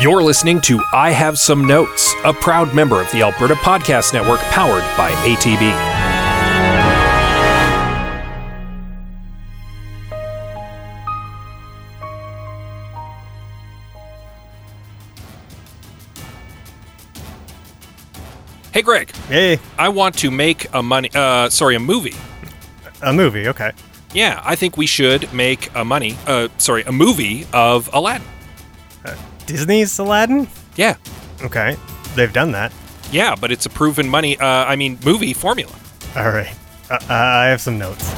You're listening to I Have Some Notes, a proud member of the Alberta Podcast Network powered by ATB. Hey Greg, Hey, I want to make a money uh sorry, a movie. a movie. Okay. Yeah, I think we should make a money uh sorry, a movie of Aladdin. Disney's Aladdin. Yeah. Okay, they've done that. Yeah, but it's a proven money uh I mean movie formula. All right. Uh, uh, I have some notes.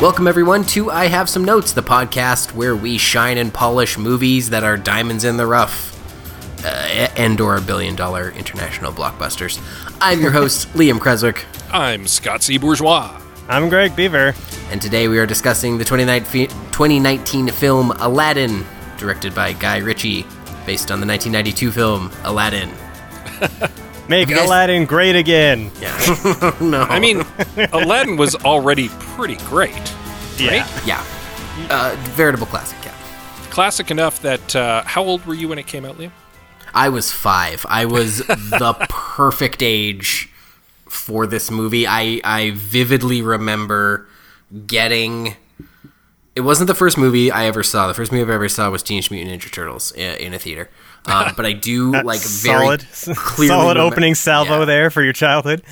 Welcome, everyone, to I Have Some Notes, the podcast where we shine and polish movies that are diamonds in the rough uh, and or billion dollar international blockbusters. I'm your host, Liam Creswick, I'm Scott C. Bourgeois. I'm Greg Beaver. and today we are discussing the 2019 film Aladdin, directed by Guy Ritchie, based on the 1992 film Aladdin. Make guys- Aladdin great again. Yeah. no. I mean, Aladdin was already pretty great. Yeah. Right? yeah. Uh, veritable classic, yeah. Classic enough that uh how old were you when it came out, Liam? I was five. I was the perfect age for this movie. I I vividly remember getting. It wasn't the first movie I ever saw. The first movie I ever saw was Teenage Mutant Ninja Turtles i- in a theater. Um, but I do like very solid, clearly solid remem- opening salvo Yeah. there for your childhood.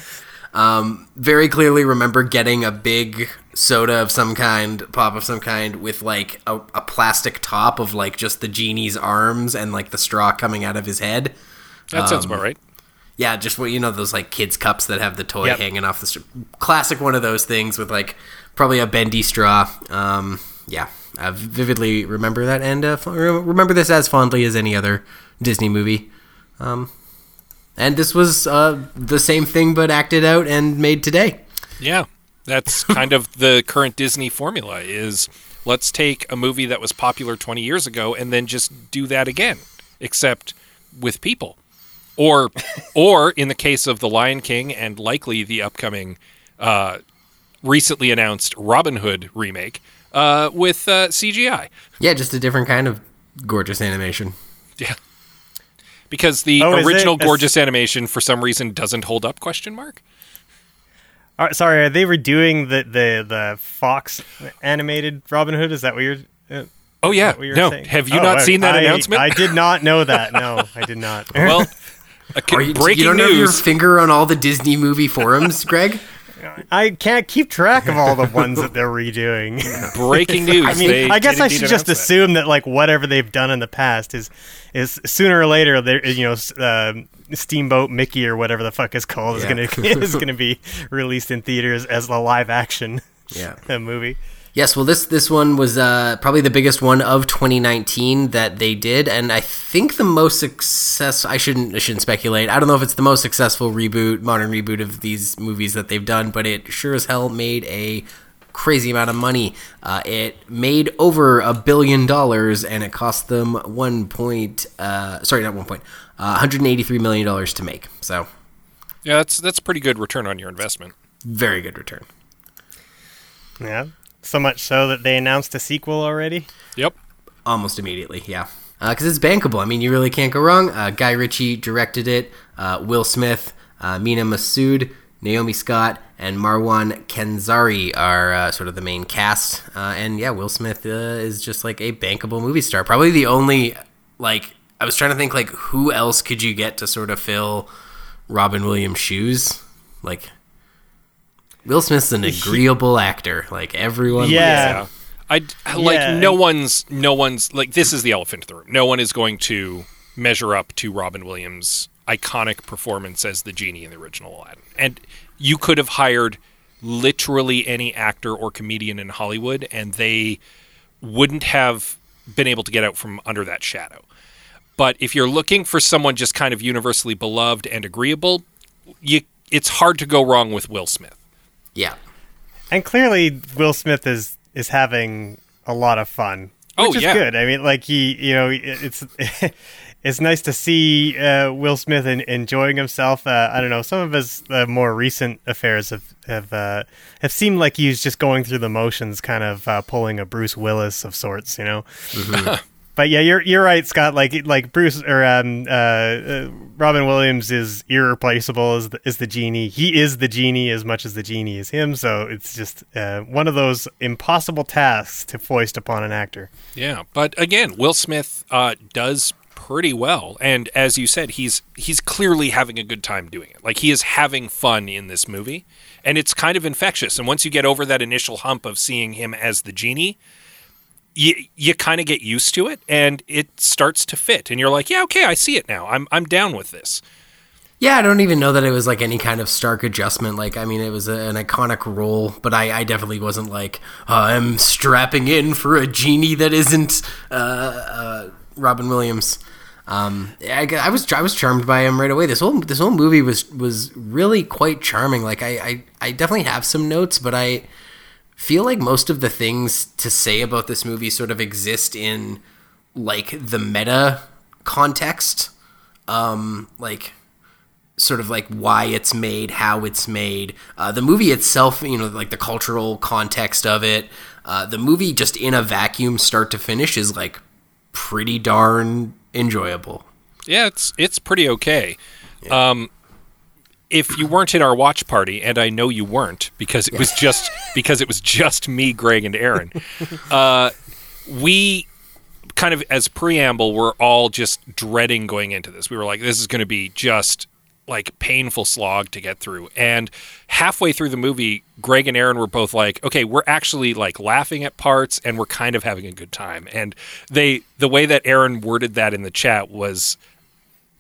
very clearly remember getting a big soda of some kind, pop of some kind, with like a, a plastic top of like just the genie's arms and like the straw coming out of his head. That sounds about right. Yeah, just what you know those like kids cups that have the toy Yep. hanging off the str- classic one of those things with like probably a bendy straw. Um, yeah, I vividly remember that and uh, f- remember this as fondly as any other Disney movie. Um, and this was uh, the same thing but acted out and made today. Yeah. That's kind of the current Disney formula is let's take a movie that was popular 20 years ago and then just do that again, except with people. Or or in the case of The Lion King and likely the upcoming uh, recently announced Robin Hood remake uh, with uh, CGI. Yeah, just a different kind of gorgeous animation. Yeah. Because the Oh, original It's- gorgeous animation for some reason doesn't hold up question mark. All right, sorry, are they redoing the the the Fox animated Robin Hood? Is that what you're? Uh, Oh yeah. you No. saying? Have you Oh, not I- seen that I- announcement? I did not know that. No, I did not. well, a, Are you, breaking you don't have your news. finger on all the Disney movie forums, Greg? I can't keep track of all the ones that they're redoing. breaking news. I mean, They I guess I should just announce that. assume that like whatever they've done in the past is is sooner or later there you know uh, Steamboat Mickey or whatever the fuck is called is gonna is gonna be released in theaters as a live action Yeah. uh, movie. Yes, well, this this one was uh, probably the biggest one of 2019 that they did, and I think the most success. I shouldn't I shouldn't speculate. I don't know if it's the most successful reboot, modern reboot of these movies that they've done, but it sure as hell made a crazy amount of money. Uh, it made over a billion dollars, and it cost them one point. Uh, sorry, not one point. Uh, 183 million dollars to make. So Yeah, that's that's pretty good return on your investment. very good return. Yeah, so much so that they announced a sequel already. Yep. almost immediately. Yeah, because it's bankable. I mean, you really can't go wrong. Uh, Guy Ritchie directed it. Uh, Will Smith, uh, Mena Massoud, Naomi Scott, and Marwan Kenzari are uh, sort of the main cast. Uh, and yeah, Will Smith uh, is just like a bankable movie star. Probably the only like I was trying to think like who else could you get to sort of fill Robin Williams' shoes? Like Will Smith's an agreeable actor. Like everyone. Yeah. Yeah. I like Yeah, no one's no one's like this is the elephant in the room. No one is going to measure up to Robin Williams' iconic performance as the genie in the original Aladdin. And you could have hired literally any actor or comedian in Hollywood and they wouldn't have been able to get out from under that shadow. But if you're looking for someone just kind of universally beloved and agreeable, you it's hard to go wrong with Will Smith. Yeah. And clearly, Will Smith is is having a lot of fun. Oh, which is yeah. good. I mean, like he, you know, it's it's nice to see uh, Will Smith en- enjoying himself. Uh, I don't know, some of his uh, more recent affairs have have uh, have seemed like he's just going through the motions, kind of uh, pulling a Bruce Willis of sorts, you know. But yeah, you're you're right, Scott. Like like Bruce or um, uh, uh, Robin Williams is irreplaceable as the, as the genie. He is the genie as much as the genie is him. So it's just uh, one of those impossible tasks to foist upon an actor. Yeah, but again, Will Smith uh, does pretty well, and as you said, he's he's clearly having a good time doing it. Like he is having fun in this movie, and it's kind of infectious. And once you get over that initial hump of seeing him as the genie, you you kind of get used to it, and it starts to fit. And you're like, yeah, okay, I see it now. I'm I'm down with this. Yeah, I don't even know that it was like any kind of stark adjustment. Like, I mean, it was a, an iconic role, but I, I definitely wasn't like "Uh, I'm strapping in for a genie that isn't uh, uh, Robin Williams. Um, I, I was I was charmed by him right away. This whole this whole movie was was really quite charming. Like, I, I, I definitely have some notes, but I feel like most of the things to say about this movie sort of exist in like the meta context. Um, like sort of like why it's made, how it's made, uh, the movie itself, you know, like the cultural context of it. Uh, the movie, just in a vacuum, start to finish, is like pretty darn enjoyable. Yeah, it's it's pretty okay. Um, if you weren't in our watch party, and I know you weren't because it was just because it was just me, Greg, and Aaron, uh, we kind of as preamble, we're all just dreading going into this. We were like, this is going to be just like painful slog to get through. And halfway through the movie, Greg and Aaron were both like, okay, we're actually like laughing at parts and we're kind of having a good time. And they the way that Aaron worded that in the chat was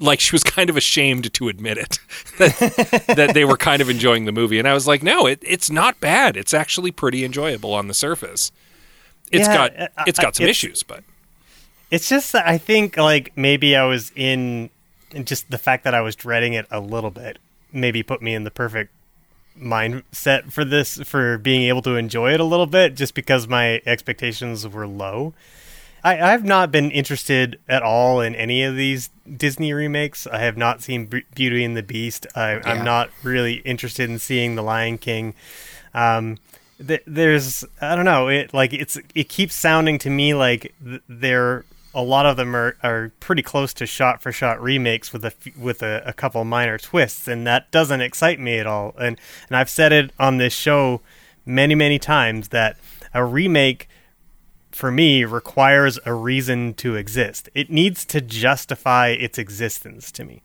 like she was kind of ashamed to admit it that, that they were kind of enjoying the movie. And i was like no it, it's not bad. It's actually pretty enjoyable on the surface. It's Yeah, got uh, it's got some it's- issues but It's just that I think like maybe I was in just the fact that I was dreading it a little bit maybe put me in the perfect mindset for this for being able to enjoy it a little bit just because my expectations were low. I, I've not been interested at all in any of these Disney remakes. I have not seen Be- Beauty and the Beast. I, Yeah. I'm not really interested in seeing The Lion King. Um, th- there's I don't know it like it's it keeps sounding to me like th- they're a lot of them are, are pretty close to shot for shot remakes with a f- with a, a couple minor twists and that doesn't excite me at all and and I've said it on this show many many times that a remake for me requires a reason to exist it needs to justify its existence to me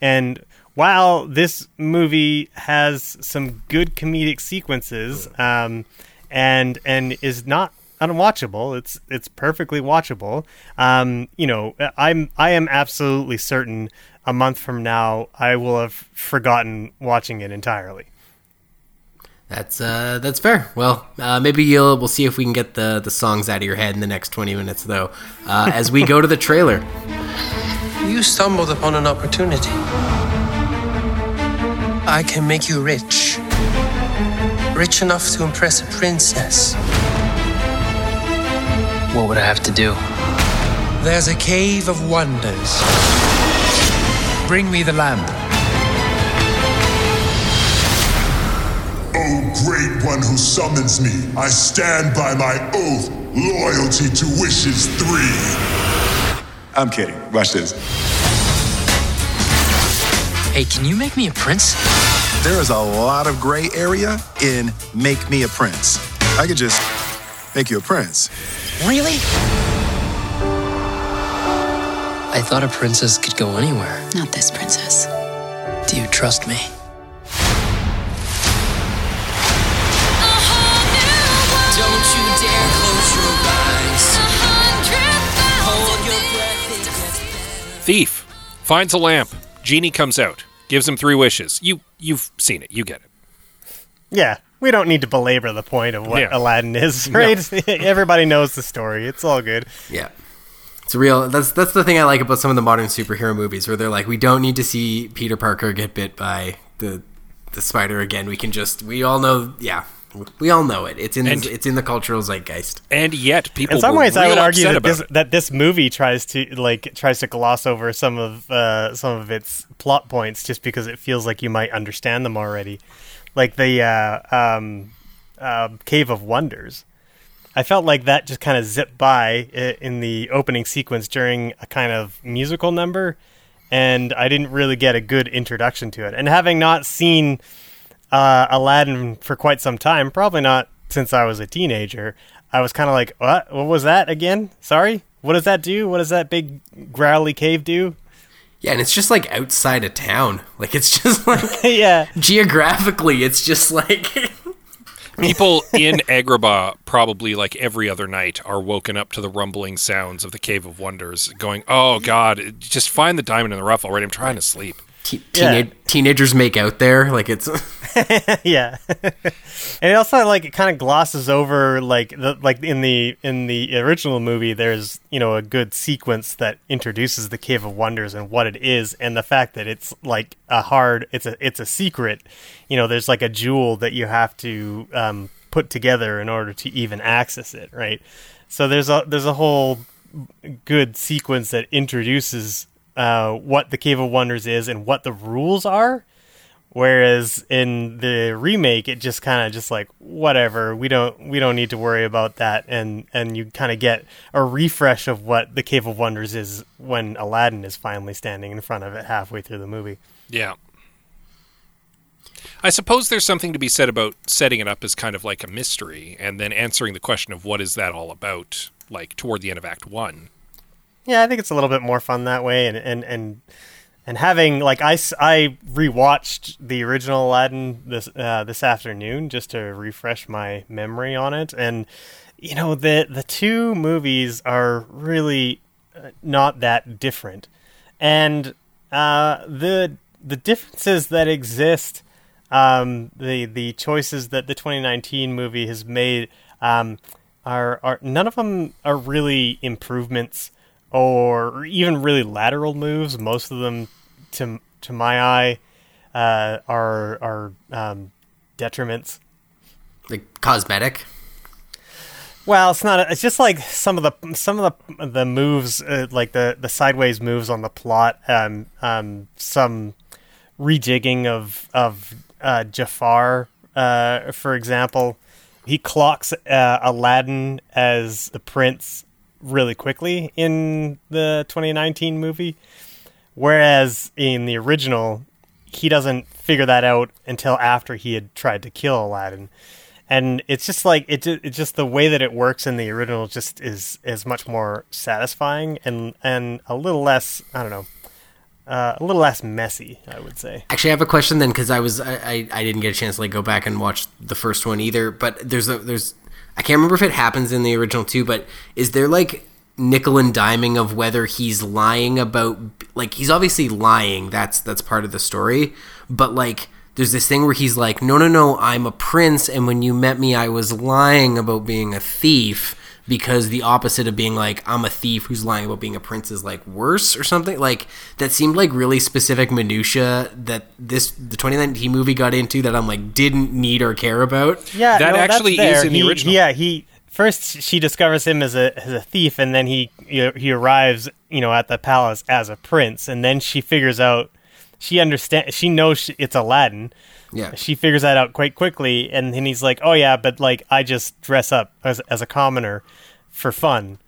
and while this movie has some good comedic sequences, um, and and is not unwatchable, it's it's perfectly watchable. Um, you know, I'm I am absolutely certain a month from now I will have forgotten watching it entirely. That's uh, that's fair. Well, uh, maybe you'll we'll see if we can get the the songs out of your head in the next twenty minutes, though. Uh, as we go to the trailer, You stumbled upon an opportunity. I can make you rich. Rich enough to impress a princess. What would I have to do? There's a cave of wonders. Bring me the lamp. O great one who summons me, I stand by my oath, loyalty to wishes three. I'm kidding. Watch this. Hey, can you make me a prince? There is a lot of gray area in Make Me a Prince. I could just make you a prince. Really? I thought a princess could go anywhere. Not this princess. Do you trust me? Thief finds a lamp genie comes out gives him three wishes you you've seen it you get it Yeah, we don't need to belabor the point of what Yeah. Aladdin is, right? Everybody knows the story. It's all good. yeah, it's real. That's that's the thing I like about some of the modern superhero movies, where they're like, we don't need to see Peter Parker get bit by the the spider again. We can just we all know. Yeah, We all know it. It's in And- the, it's in the cultural zeitgeist. And yet, people In some were ways, I would argue that this that this movie tries to like tries to gloss over some of uh, some of its plot points just because it feels like you might understand them already, like the uh, um, uh, Cave of Wonders. I felt like that just kind of zipped by in the opening sequence during a kind of musical number, and I didn't really get a good introduction to it. And having not seen uh, Aladdin for quite some time, probably not since I was a teenager, I was kind of like, what? What was that again? Sorry? What does that do? What does that big growly cave do? Yeah, and it's just like outside of town. Like it's just like yeah. geographically, it's just like People in Agrabah, probably like every other night, are woken up to the rumbling sounds of the Cave of Wonders, going, "Oh God, just find the diamond in the rough already. I'm trying to sleep." Te- Yeah. teenage, teenagers make out there. Like it's yeah. and it also like it kind of glosses over like the like in the in the original movie there's, you know, a good sequence that introduces the Cave of Wonders and what it is and the fact that it's like a hard it's a it's a secret. You know, there's like a jewel that you have to um put together in order to even access it, right? So there's a there's a whole good sequence that introduces uh, what the Cave of Wonders is and what the rules are. Whereas in the remake, it just kind of just like whatever we don't we don't need to worry about that, and and you kind of get a refresh of what the Cave of Wonders is when Aladdin is finally standing in front of it halfway through the movie. Yeah. I suppose there's something to be said about setting it up as kind of like a mystery and then answering the question of what is that all about, like toward the end of Act One. Yeah, I think it's a little bit more fun that way, and and and and having like I, I rewatched the original Aladdin this uh, this afternoon just to refresh my memory on it, and you know the the two movies are really uh, not that different, and uh, the the differences that exist, um, the the choices that the 2019 movie has made, um, are are none of them are really improvements or even really lateral moves. Most of them, to to my eye, uh, are are um, detriments. like cosmetic. Well, it's not. It's just like some of the some of the the moves, uh, like the the sideways moves on the plot. Um, um, some rejigging of of uh, Jafar, uh, for example. He clocks uh, Aladdin as the prince really quickly in the 2019 movie, whereas in the original, he doesn't figure that out until after he had tried to kill Aladdin and it's just like it, it's just the way that it works in the original just is is much more satisfying and and a little less I don't know uh, a little less messy I would say Actually, I have a question then because I was I, I, I didn't get a chance to like go back and watch the first one either. But there's a there's I can't remember if it happens in the original too. But is there like nickel and diming of whether he's lying about like he's obviously lying. That's that's part of the story. But like there's this thing where he's like, no no no, I'm a prince, and when you met me, I was lying about being a thief. Because the opposite of being like I'm a thief who's lying about being a prince is like worse or something like that seemed like really specific minutia that this the 2019 movie got into that I'm like didn't need or care about. yeah That no, actually is there. in the original. yeah he first she discovers him as a as a thief and then he he he arrives you know at the palace as a prince and then she figures out she understand she knows she, it's Aladdin Yeah. she figures that out quite quickly and then he's like oh yeah but like i just dress up as, as a commoner for fun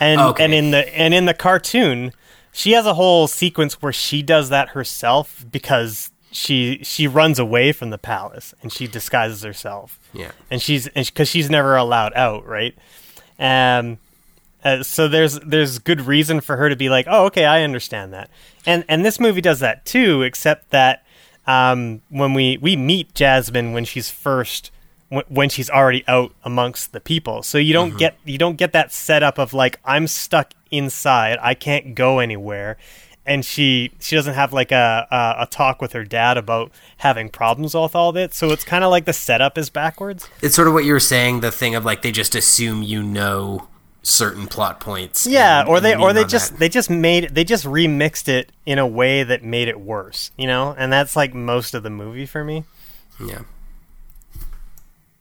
and Okay. and in the and in the cartoon she has a whole sequence where she does that herself because she she runs away from the palace and she disguises herself Yeah. and she's because she's never allowed out right um uh, so there's there's good reason for her to be like, oh, okay, I understand that, and and this movie does that too, except that um, when we we meet Jasmine when she's first when, she's already out amongst the people, so you don't mm-hmm. get you don't get that setup of like I'm stuck inside, I can't go anywhere, and she she doesn't have like a a, a talk with her dad about having problems with all that, so it's kind of like the setup is backwards. It's sort of what you were saying, the thing of like they just assume you know certain plot points. Yeah, and- or they or they just that. they just made they just remixed it in a way that made it worse, you know? And that's like most of the movie for me. Yeah.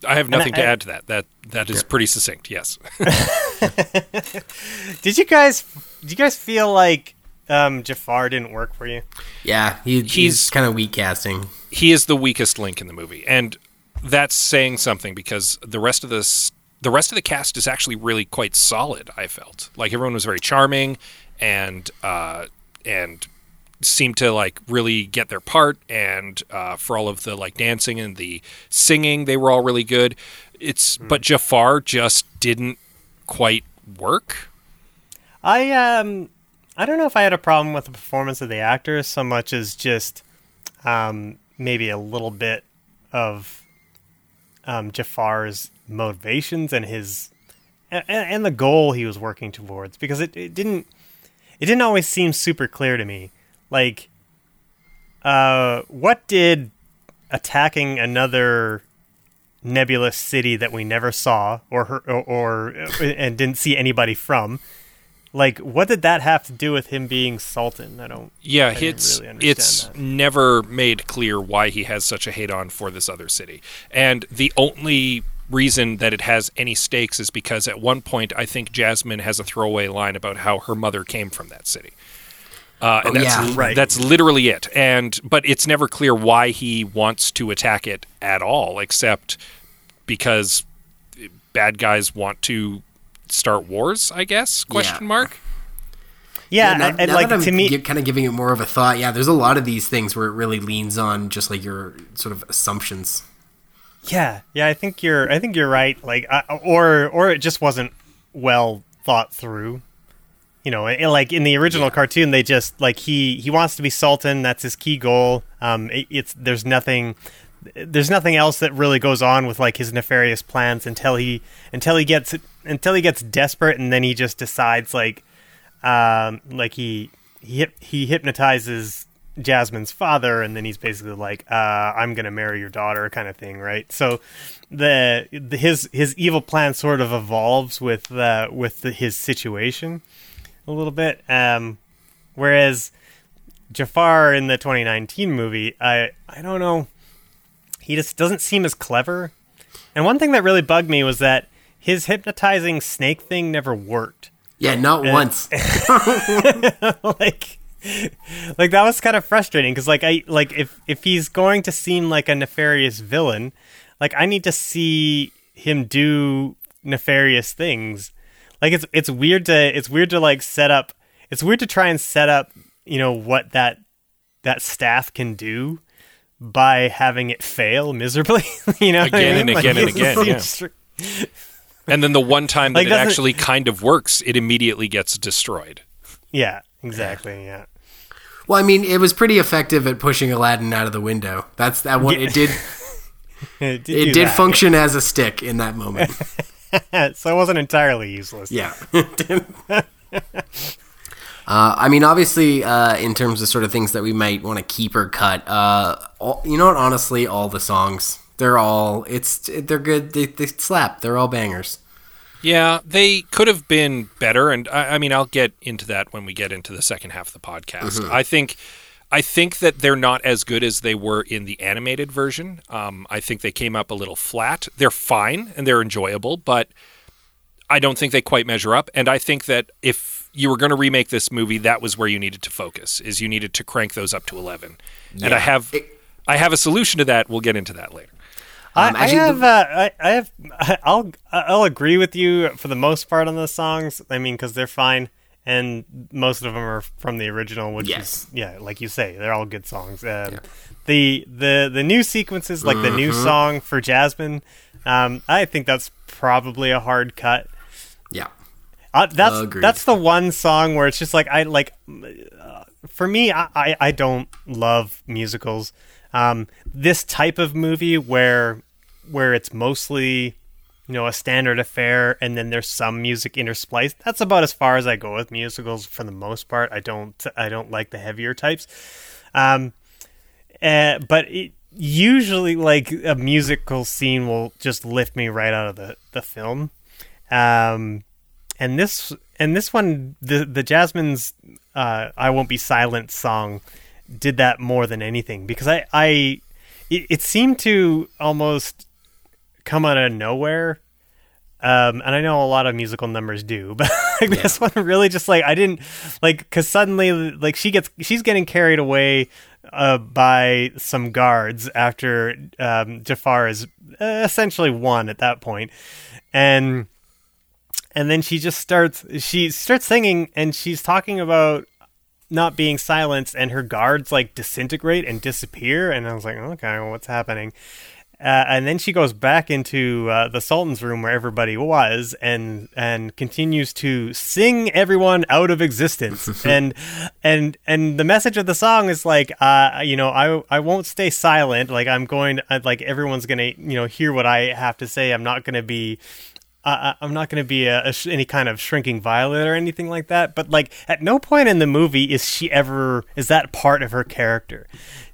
I have nothing to add to that. That that is pretty succinct. Yes. Did you guys? Did you guys feel like um, Jafar didn't work for you? Yeah, he, he's, He's- kind of weak casting. he is the weakest link in the movie, and that's saying something because the rest of this, the rest of the cast is actually really quite solid. I felt like everyone was very charming, and uh, and seemed to like really get their part. And uh, for all of the like dancing and the singing, they were all really good. It's but Jafar just didn't quite work. I um, I don't know if I had a problem with the performance of the actors so much as just um, maybe a little bit of um, Jafar's motivations and his and, and the goal he was working towards because it, it didn't it didn't always seem super clear to me like uh what did attacking another nebulous city that we never saw or her, or, or and didn't see anybody from like what did that have to do with him being sultan i don't Yeah, I it's really understand it's that. never made clear why he has such a hate on for this other city. And the only reason that it has any stakes is because at one point I think Jasmine has a throwaway line about how her mother came from that city. Uh, and Oh, that's yeah. Right. that's literally it. And but it's never clear why he wants to attack it at all, except because bad guys want to start wars. I guess question Yeah. mark. yeah, now, and, and now like that I'm to me gi- kind of giving it more of a thought. Yeah, there's a lot of these things where it really leans on just like your sort of assumptions. Yeah, yeah, I think you're. I think you're right. Like, I, or or it just wasn't well thought through. You know, it, like in the original cartoon, they just like he he wants to be sultan. That's his key goal. Um, it, it's there's nothing. There's nothing else that really goes on with like his nefarious plans until he until he gets until he gets desperate and then he just decides like um like he he he hypnotizes Jasmine's father, and then he's basically like, uh, "I'm gonna marry your daughter," kind of thing, right? So the, the his his evil plan sort of evolves with uh, with the, his situation a little bit. Um, whereas Jafar in the 2019 movie, I I don't know, he just doesn't seem as clever. And one thing that really bugged me was that his hypnotizing snake thing never worked Yeah, not once. like like that was kind of frustrating because like i like if if he's going to seem like a nefarious villain like i need to see him do nefarious things like it's it's weird to it's weird to like set up it's weird to try and set up you know what that that staff can do by having it fail miserably you know what I Again and mean? again and again, seems yeah. str- And then the one time that Like, it actually kind of works, it immediately gets destroyed. yeah exactly yeah Well, I mean, it was pretty effective at pushing Aladdin out of the window. That's that one. It did. it did, It did that. function as a stick in that moment. so it wasn't entirely useless Yeah. Uh, I mean, obviously, uh, in terms of sort of things that we might want to keep or cut, uh, all, you know what? Honestly, all the songs, they're all, it's, they're good. They, they slap. They're all bangers. Yeah, they could have been better, and I, I mean, I'll get into that when we get into the second half of the podcast. I think, I think that they're not as good as they were in the animated version. Um, I think they came up a little flat. They're fine and they're enjoyable, but I don't think they quite measure up. And I think that if you were going to remake this movie, that was where you needed to focus. Is you needed to crank those up to eleven. And I have, It- I have a solution to that. We'll get into that later. Um, I, actually, I the- have, uh, I, I have, I'll, I'll agree with you for the most part on the songs. I mean, because they're fine, and most of them are from the original, which Yes. is, yeah, like you say, they're all good songs. Um, The the the new sequences, like the new Mm-hmm. song for Jasmine, um, I think that's probably a hard cut. Yeah. Uh, that's Agreed. that's the one song where it's just like I like. Uh, for me, I, I I don't love musicals. Um, this type of movie where where it's mostly you know a standard affair and then there's some music interspliced. That's about as far as I go with musicals for the most part. I don't I don't like the heavier types. Um, uh, but it, usually like a musical scene will just lift me right out of the the film. Um, and this and this one the the Jasmine's uh, I won't be silent song did that more than anything because I I it, it seemed to almost come out of nowhere. Um, and I know a lot of musical numbers do, but like this one really just like I didn't like because suddenly like she gets she's getting carried away uh, by some guards after um, Jafar is uh, essentially won at that point, and and then she just starts she starts singing and she's talking about not being silenced and her guards like disintegrate and disappear. And i was like okay well, what's happening uh, and then she goes back into uh, the sultan's room where everybody was and and continues to sing everyone out of existence and and and the message of the song is like uh, you know I I won't stay silent like I'm going to, like everyone's going to you know hear what I have to say I'm not going to be uh, I'm not going to be a, a sh- any kind of shrinking violet or anything like that. But like, at no point in the movie is she ever is that part of her character.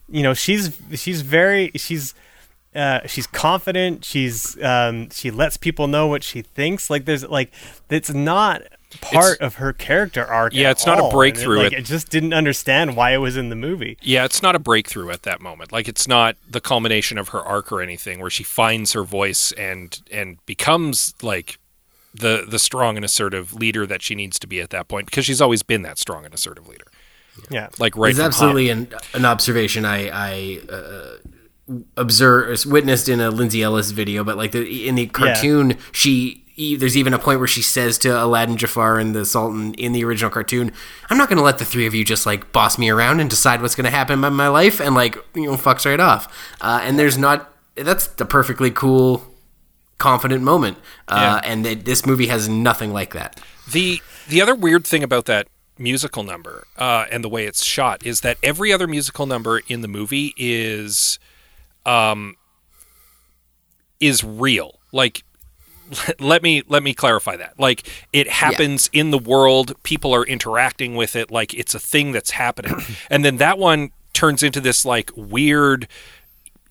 You know, she's she's very she's uh, she's confident. She's um, she lets people know what she thinks. Like there's like it's not part It's- of her character arc. Yeah, at it's not a all. And it, breakthrough like at- it just didn't understand why it was in the movie. Yeah, it's not a breakthrough at that moment. Like it's not the culmination of her arc or anything where she finds her voice and and becomes like the the strong and assertive leader that she needs to be at that point because she's always been that strong and assertive leader. Yeah, Like right It's absolutely an, an observation I, I uh, observed, witnessed in a Lindsay Ellis video, but like the, in the cartoon, she e- there's even a point where she says to Aladdin, Jafar, and the Sultan in the original cartoon, "I'm not going to let the three of you just like boss me around and decide what's going to happen in my life," and like you know fucks right off. Uh, and there's not that's the perfectly cool, confident moment, uh, and th- this movie has nothing like that. The the other weird thing about that musical number uh, and the way it's shot is that every other musical number in the movie is um is real. Like let me let me clarify that. Like it happens in the world, people are interacting with it like it's a thing that's happening. and then that one turns into this like weird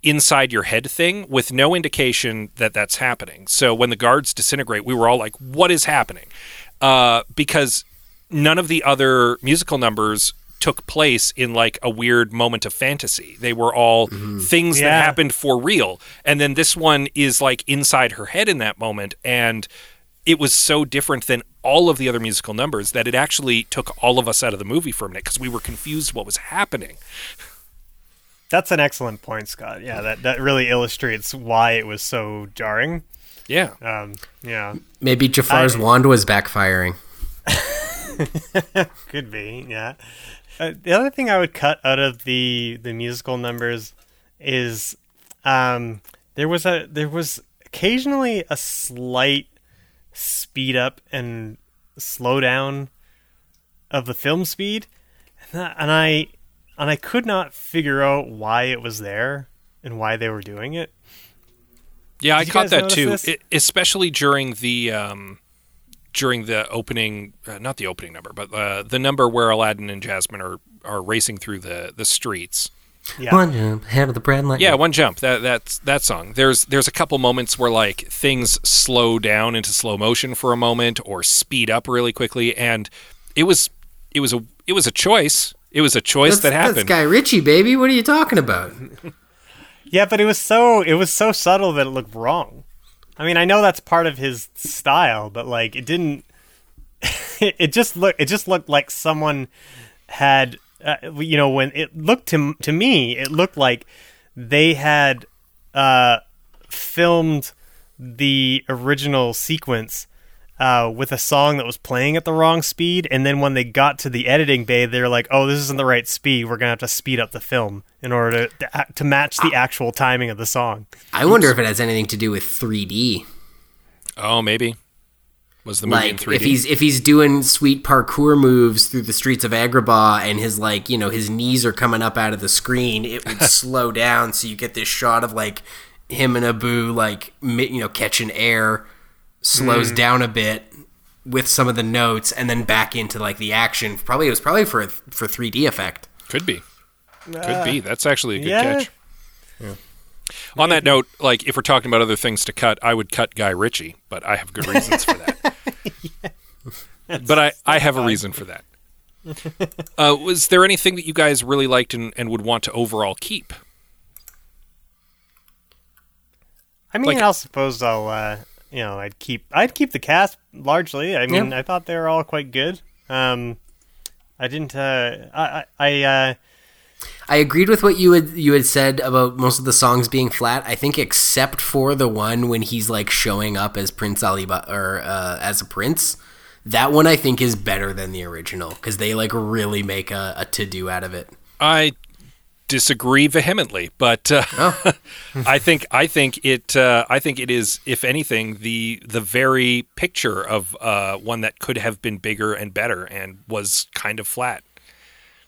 inside your head thing with no indication that that's happening. So when the guards disintegrate, we were all like, "What is happening?" Uh, because none of the other musical numbers took place in like a weird moment of fantasy. They were all things that happened for real. And then this one is like inside her head in that moment and it was so different than all of the other musical numbers that it actually took all of us out of the movie for a minute because we were confused what was happening. that's an excellent point, Scott. Yeah, that that really illustrates why it was so jarring. Yeah. Um, yeah, Maybe Jafar's I- wand was backfiring. could be. Yeah. Uh, the other thing I would cut out of the the musical numbers is um, there was a there was occasionally a slight speed up and slow down of the film speed, and, that, and I and I could not figure out why it was there and why they were doing it. Yeah, I Did you caught that too, it, especially during the um, during the opening, uh, not the opening number, but uh, the number where Aladdin and Jasmine are, are racing through the, the streets. Yeah. One jump ahead of the bread line. Yeah, one jump. That that's that song. There's there's a couple moments where like things slow down into slow motion for a moment or speed up really quickly, and it was it was a it was a choice. It was a choice That's, that that's happened. Guy Ritchie, baby. What are you talking about? Yeah, but it was so it was so subtle that it looked wrong. I mean, I know that's part of his style, but like it didn't. it just looked. It just looked like someone had, uh, you know, when it looked to to me, it looked like they had uh, filmed the original sequence uh, with a song that was playing at the wrong speed, and then when they got to the editing bay, they're like, "Oh, this isn't the right speed. We're gonna have to speed up the film in order to to match the actual timing of the song." I wonder if it has anything to do with 3D. oh, maybe was the movie in Like 3D. if he's if he's doing sweet parkour moves through the streets of Agrabah and his like you know his knees are coming up out of the screen, it would slow down so you get this shot of like him and Abu like you know catching air, slows Hmm. down a bit with some of the notes and then back into like the action. Probably it was probably for for 3D effect. Could be. Could be. That's actually a good yeah. catch. On that note, like if we're talking about other things to cut, I would cut Guy Ritchie, but I have good reasons for that. but I, I have a reason for that. Uh, was there anything that you guys really liked and, and would want to overall keep? I mean, Like- I suppose I'll, uh, you know, I'd keep, I'd keep the cast largely. I mean, Yeah. I thought they were all quite good. Um, I didn't, uh, I, I, I uh, I agreed with what you had you had said about most of the songs being flat. I think except for the one when he's like showing up as Prince Ali Ba- or uh, as a prince. That one I think is better than the original because they like really make a, a to do out of it. I disagree vehemently, but uh, I think I think it uh, I think it is, if anything, the the very picture of uh, one that could have been bigger and better and was kind of flat.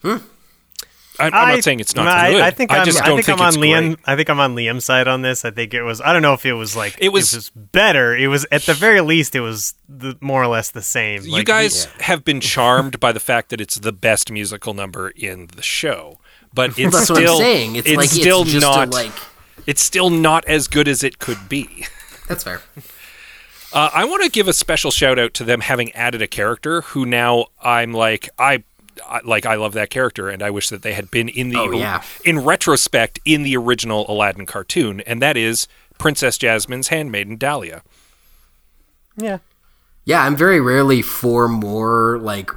I, I'm I- not saying it's not I, good. I think I I'm, just don't think, think I'm it's on Liam. great. I think I'm on Liam's side on this. I think it was. I don't know if it was like It was- better. It was at the very least. It was the, more or less the same. You Like, guys have been charmed by the fact that it's the best musical number in the show, but it's That's still what I'm saying. It's, like still it's just not a, like it's still not as good as it could be. that's fair. Uh, I want to give a special shout out to them having added a character who now I'm like I, I like I love that character and I wish that they had been in the Oh, yeah. in retrospect in the original Aladdin cartoon and that is Princess Jasmine's handmaiden Dahlia. yeah. Yeah, I'm very rarely for more like f-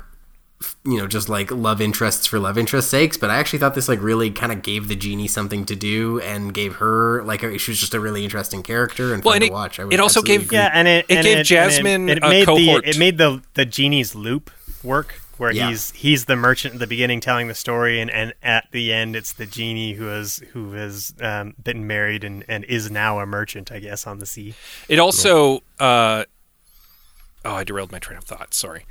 you know just like love interests for love interest sakes, but I actually thought this like really kind of gave the genie something to do and gave her like she was just a really interesting character and Well, fun and to it- watch. I it also gave- agree. Yeah, and it, It and gave it- Jasmine it, a made cohort. the it made the the genie's loop work where Yeah. he's he's the merchant at the beginning telling the story and, and at the end it's the genie who has who has um, been married and, and is now a merchant I guess on the sea. It also uh, oh I derailed my train of thought. Sorry.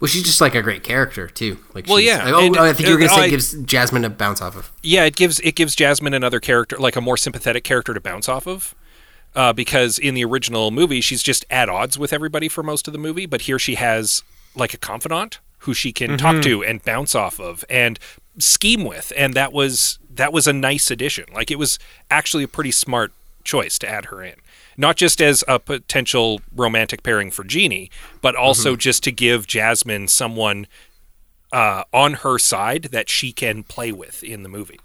Well, she's just like a great character too. Like, Well, she's- yeah, like, oh, and- oh, I think you were gonna say I- it gives Jasmine a bounce off of. Yeah, it gives it gives Jasmine another character, like a more sympathetic character to bounce off of. Uh, because in the original movie, she's just at odds with everybody for most of the movie, but here she has like a confidant who she can talk to and bounce off of and scheme with, and that was that was a nice addition. Like it was actually a pretty smart choice to add her in, not just as a potential romantic pairing for Genie, but also just to give Jasmine someone uh, on her side that she can play with in the movie.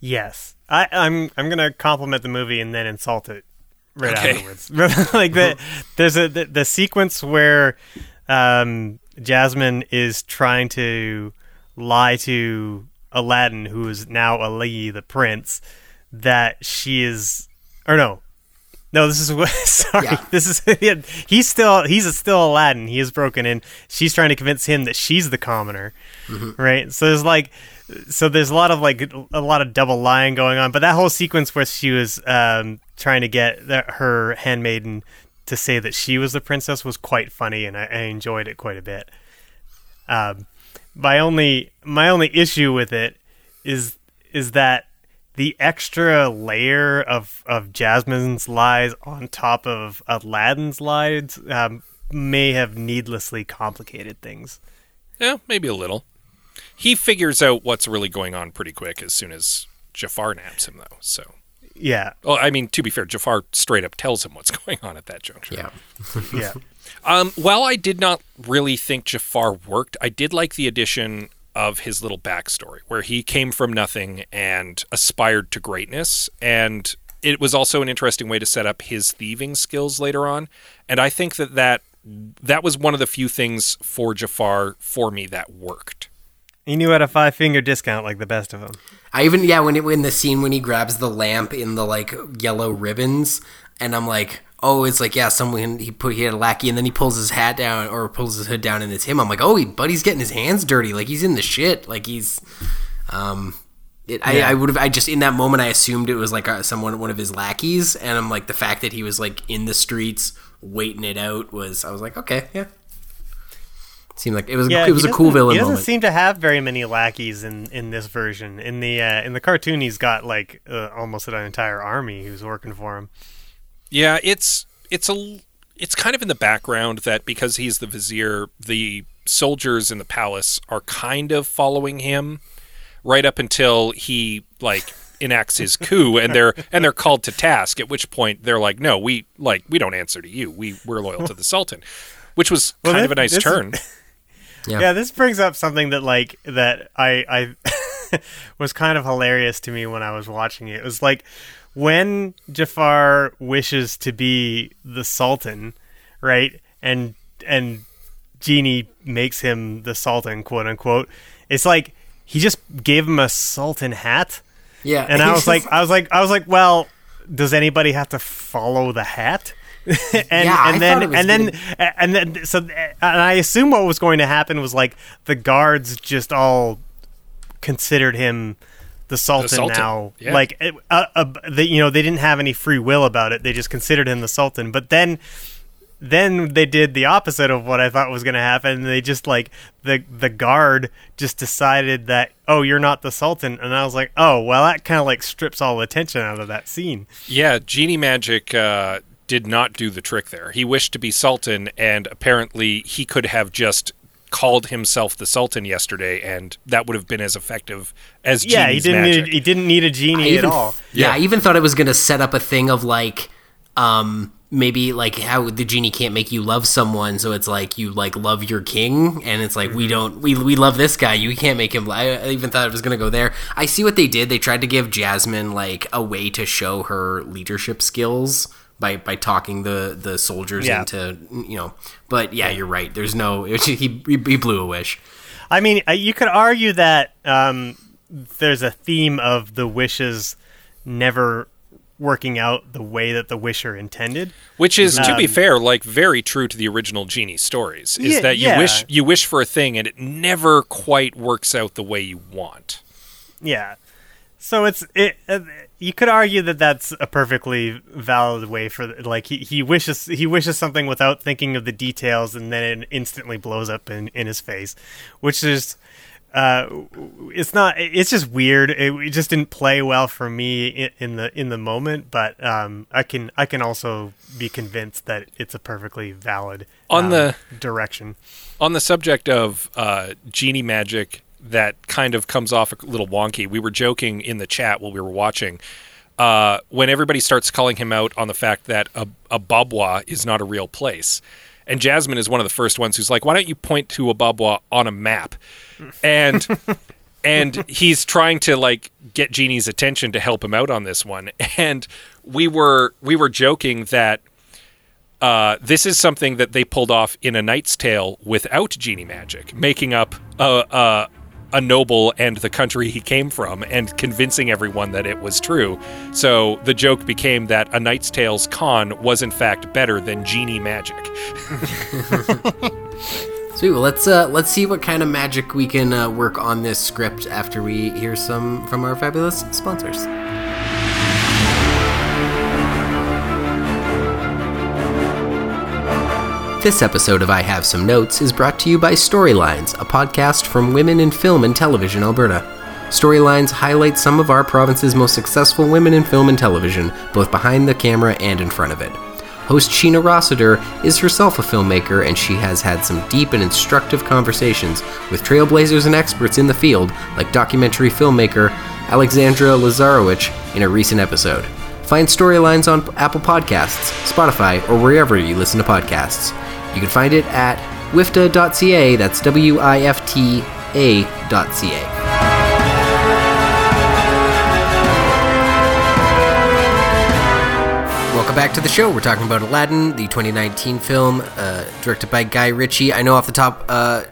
Yes, I, I'm I'm gonna compliment the movie and then insult it right Okay. afterwards. like the there's a the, the sequence where um, Jasmine is trying to lie to Aladdin, who is now Ali, the prince, that she is or no. No, this is what. Sorry, Yeah. this is. He's still. He's still Aladdin. He is broken in. She's trying to convince him that she's the commoner, right? So there's like, so there's a lot of like a lot of double lying going on. But that whole sequence where she was um, trying to get the, her handmaiden to say that she was the princess was quite funny, and I, I enjoyed it quite a bit. Um, my only my only issue with it is is that the extra layer of of Jasmine's lies on top of Aladdin's lies um, may have needlessly complicated things. Yeah, maybe a little. He figures out what's really going on pretty quick as soon as Jafar naps him, though. So, Yeah, well, I mean, to be fair, Jafar straight up tells him what's going on at that juncture. Yeah, yeah. Um, while I did not really think Jafar worked, I did like the addition of his little backstory, where he came from nothing and aspired to greatness, and it was also an interesting way to set up his thieving skills later on. And I think that that that was one of the few things for Jafar for me that worked. He knew how to five finger discount like the best of them. I even yeah when it in the scene when he grabs the lamp in the like yellow ribbons, and I'm like, oh, it's like yeah, someone he put he had a lackey, and then he pulls his hat down or pulls his hood down, and it's him. I'm like, oh, he, buddy's getting his hands dirty, like he's in the shit, like he's, um. It, I, I would have. I just in that moment I assumed it was like a, someone, one of his lackeys, and I'm like the fact that he was like in the streets waiting it out was. I was like, okay, yeah. Seemed like it was. Yeah, it was a cool villain He doesn't moment. seem to have very many lackeys in, in this version. In the uh, in the cartoon, he's got like uh, almost an entire army who's working for him. Yeah, it's it's a it's kind of in the background that because he's the vizier, the soldiers in the palace are kind of following him right up until he like enacts his coup and they're and they're called to task at which point they're like no we like we don't answer to you we we're loyal to the sultan which was Well, kind that- of a nice this turn Yeah. Yeah. this brings up something that like that I I was kind of hilarious to me when I was watching it. It was like when Jafar wishes to be the Sultan, right, and and Genie makes him the Sultan, quote unquote, it's like he just gave him a Sultan hat, Yeah, and I was like, I was like, I was like, well, does anybody have to follow the hat? and Yeah, I and then it was and then and then so and I assume what was going to happen was like the guards just all considered him the Sultan, Sultan, now. yeah. Like uh, uh, they, you know, they didn't have any free will about it. They just considered him the Sultan. But then then they did the opposite of what I thought was going to happen. They just like the the guard just decided that oh you're not the Sultan, and I was like oh well that kind of like strips all attention out of that scene. Yeah, genie magic uh, did not do the trick there. He wished to be sultan, and apparently he could have just called himself the sultan yesterday, and that would have been as effective as yeah, he didn't magic. need, he didn't need a genie even, at all. Yeah, I even thought it was gonna set up a thing of like, um, maybe like how the genie can't make you love someone, so it's like you like love your king, and it's like we Mm-hmm. don't we we love this guy, you can't make him. li- I, I even thought it was gonna go there. I see what they did. They tried to give Jasmine like a way to show her leadership skills. By, by talking the, the soldiers Yeah. into you know but yeah you're right there's no he, he, he blew a wish I mean, uh, you could argue that um, there's a theme of the wishes never working out the way that the wisher intended. Which is, to be Um, fair, like very true to the original genie stories. Is Yeah, that you yeah. wish you wish for a thing and it never quite works out the way you want. Yeah. So it's it. You could argue that that's a perfectly valid way for like he, he wishes he wishes something without thinking of the details and then it instantly blows up in, in his face, which is uh it's not it's just weird. It, it just didn't play well for me in, in the in the moment but um i can i can also be convinced that it's a perfectly valid On um, the- direction. On the subject of uh, genie magic that kind of comes off a little wonky, we were joking in the chat while we were watching. Uh, when everybody starts calling him out on the fact that a, Ababwa is not a real place. And Jasmine is one of the first ones who's like, why don't you point to Ababwa on a map? And and he's trying to like get Genie's attention to help him out on this one. And we were we were joking that uh, this is something that they pulled off in A Knight's Tale without genie magic, making up a, a, a noble and the country he came from and convincing everyone that it was true. So the joke became that A Knight's Tale's con was in fact better than genie magic. Sweet. Well, let's uh, let's see what kind of magic we can uh, work on this script after we hear some from our fabulous sponsors. This episode of I Have Some Notes is brought to you by Storylines, a podcast from women in film and television Alberta. Storylines highlight some of our province's most successful women in film and television, both behind the camera and in front of it. Host Sheena Rossiter is herself a filmmaker, and she has had some deep and instructive conversations with trailblazers and experts in the field, like documentary filmmaker Alexandra Lazarowicz in a recent episode. Find storylines on Apple Podcasts, Spotify, or wherever you listen to podcasts. You can find it at wifta.ca, that's W I F T A.ca. Welcome back to the show. We're talking about Aladdin, the 2019 film uh, directed by Guy Ritchie. I know off the top, uh,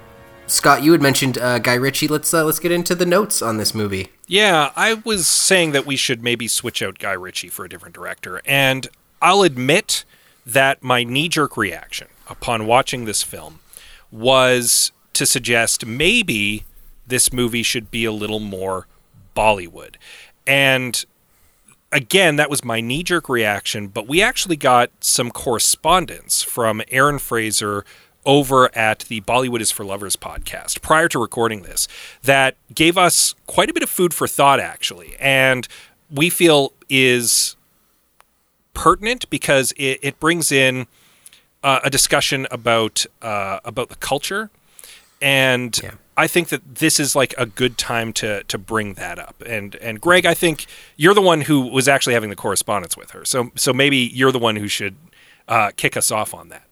Scott, you had mentioned uh, Guy Ritchie. Let's uh, let's get into the notes on this movie. Yeah, I was saying that we should maybe switch out Guy Ritchie for a different director. And I'll admit that my knee jerk reaction upon watching this film was to suggest maybe this movie should be a little more Bollywood. And again, that was my knee jerk reaction, but we actually got some correspondence from Aaron Fraser over at the Bollywood is for Lovers podcast prior to recording this that gave us quite a bit of food for thought, actually. And we feel is pertinent because it, it brings in uh, a discussion about uh, about the culture, and I think that this is like a good time to to bring that up. And and Greg, I think you're the one who was actually having the correspondence with her, so so maybe you're the one who should uh, kick us off on that.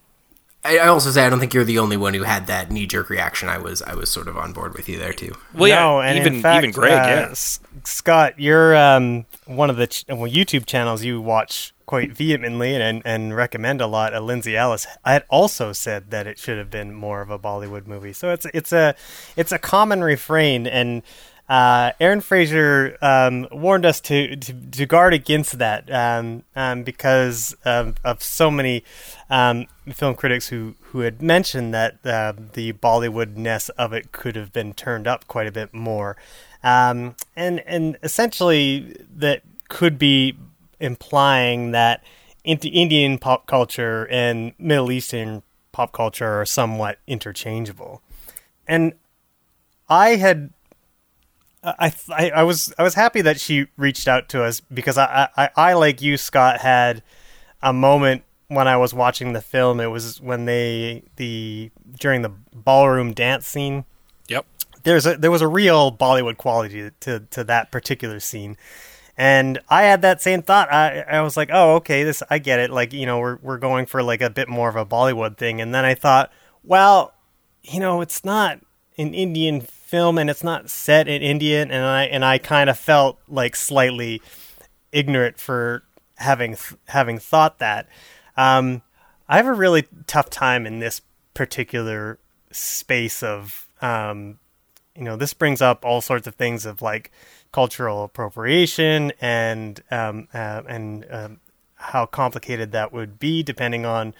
I I also say I don't think you're the only one who had that knee jerk reaction. I was I was sort of on board with you there too. Well, yeah, and even in fact, even Greg, uh, yeah. S- Scott, you're um, one of the ch- well, YouTube channels you watch quite vehemently and, and recommend a lot. Uh, Lindsay Ellis had also said that it should have been more of a Bollywood movie. So it's it's a it's a common refrain, and uh, Aaron Fraser um, warned us to, to to guard against that um, um, because of, of so many um, film critics who who had mentioned that uh, the Bollywoodness of it could have been turned up quite a bit more, um, and and essentially that could be implying that Indi- Indian pop culture and Middle Eastern pop culture are somewhat interchangeable, and I had I, I I was I was happy that she reached out to us because I, I I like you Scott had a moment when I was watching the film. It was when they the during the ballroom dance scene. Yep. There's a there was a real Bollywood quality to to that particular scene. And I had that same thought. I I was like, "Oh, okay, this I get it. Like, you know, we're we're going for like a bit more of a Bollywood thing." And then I thought, "Well, you know, it's not an Indian film and it's not set in India and I and I kind of felt like slightly ignorant for having having thought that. Um, I have a really tough time in this particular space of um, you know this brings up all sorts of things of like cultural appropriation and um, uh, and um, how complicated that would be depending on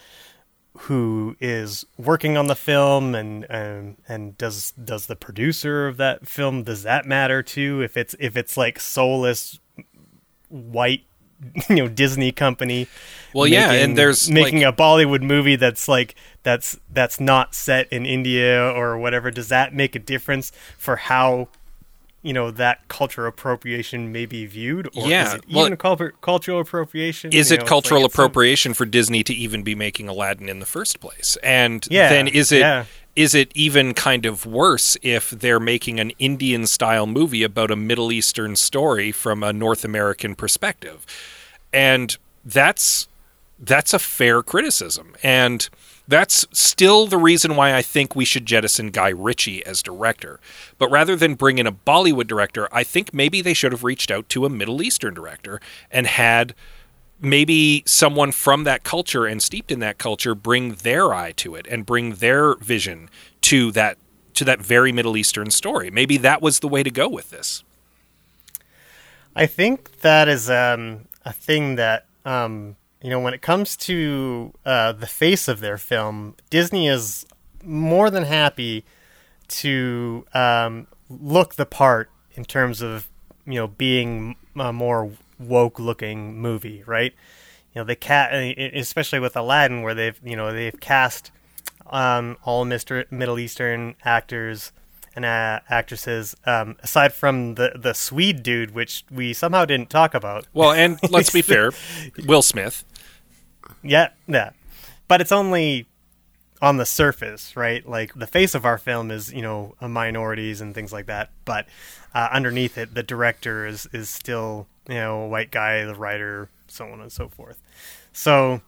who is working on the film and um, and does does the producer of that film does that matter too? If it's if it's like soulless white you know Disney company Well, yeah, and there's, making like- a Bollywood movie that's like that's that's not set in India or whatever does that make a difference for how you know that cultural appropriation may be viewed or Yeah, is it well, even cul- cultural appropriation Is You it know, cultural like it's some- appropriation for Disney to even be making Aladdin in the first place? And Yeah, then is it is yeah. it even kind of worse if they're making an Indian style movie about a Middle Eastern story from a North American perspective? And that's that's a fair criticism. And that's still the reason why I think we should jettison Guy Ritchie as director. But rather than bring in a Bollywood director, I think maybe they should have reached out to a Middle Eastern director and had maybe someone from that culture and steeped in that culture bring their eye to it and bring their vision to that to that very Middle Eastern story. Maybe that was the way to go with this. I think that is um, a thing that um, you know when it comes to uh, the face of their film, Disney is more than happy to um, look the part in terms of you know being a more woke looking movie, right? You know, they cat especially with Aladdin, where they've you know they've cast um, all Mister Middle Eastern actors and uh, actresses, um, aside from the the Swede dude, which we somehow didn't talk about. Well, and let's be fair, Will Smith. Yeah, yeah, but it's only on the surface, right? Like the face of our film is, you know, minorities and things like that, but uh, underneath it, the director is is still, you know, a white guy, the writer, so on and so forth. So,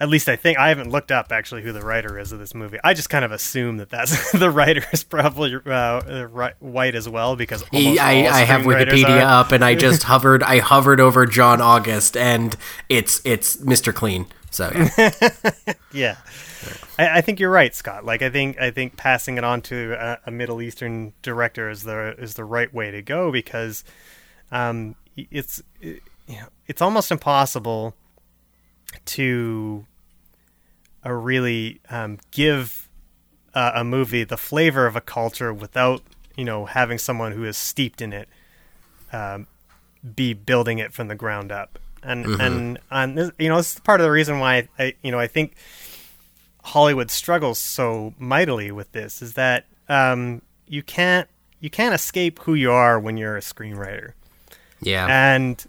at least I think I haven't looked up actually who the writer is of this movie. I just kind of assume that that's the writer is probably uh, uh, white as well because I, all I have Wikipedia are. up, and I just hovered. I hovered over John August, and it's it's Mr. Clean. So yeah. yeah, I, I think you're right, Scott. Like I think I think passing it on to a, a Middle Eastern director is the is the right way to go because um, it's it, you know it's almost impossible to uh, really um, give uh, a movie the flavor of a culture without you know having someone who is steeped in it um, be building it from the ground up and Mhm. and and this, you know this is part of the reason why I you know I think Hollywood struggles so mightily with this is that um, you can't you can't escape who you are when you're a screenwriter Yeah. and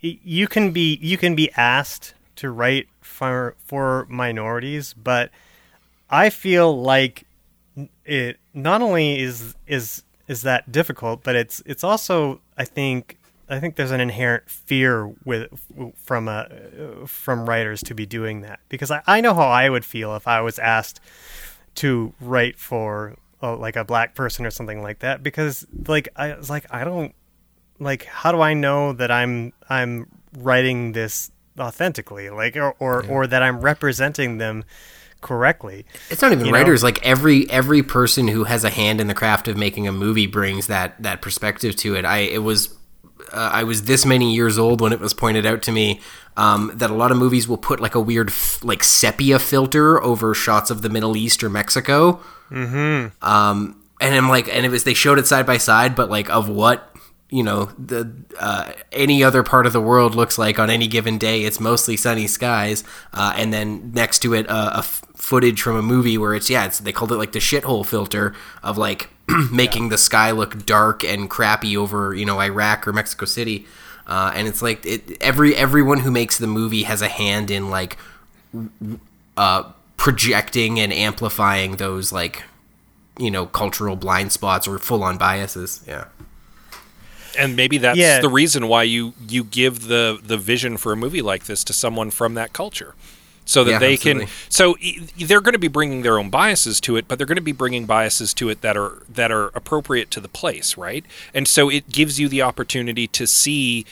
you can be you can be asked to write for for minorities but I feel like it not only is is is that difficult but it's it's also I think I think there's an inherent fear with from uh, from writers to be doing that. Because I, I know how I would feel if I was asked to write for uh, like a black person or something like that. Because like I was like I don't like how do I know that I'm I'm writing this authentically like or or, or that I'm representing them correctly. It's not even You know? writers. Like every every person who has a hand in the craft of making a movie brings that that perspective to it. I it was uh, I was this many years old when it was pointed out to me um, that a lot of movies will put like a weird f- like sepia filter over shots of the Middle East or Mexico. Mm-hmm. Um, and I'm like, and it was they showed it side by side, but like of what you know the uh, any other part of the world looks like on any given day. It's mostly sunny skies, uh, and then next to it, uh, a f- footage from a movie where it's yeah, it's they called it like the shithole filter of like making the sky look dark and crappy over you know Iraq or Mexico City, uh, and it's like it, every everyone who makes the movie has a hand in like uh, projecting and amplifying those like you know cultural blind spots or full on biases. Yeah. And maybe that's Yeah. the reason why you you give the the vision for a movie like this to someone from that culture so that Yeah, they absolutely. can so e- they're going to be bringing their own biases to it but they're going to be bringing biases to it that are that are appropriate to the place right and so it gives you the opportunity to see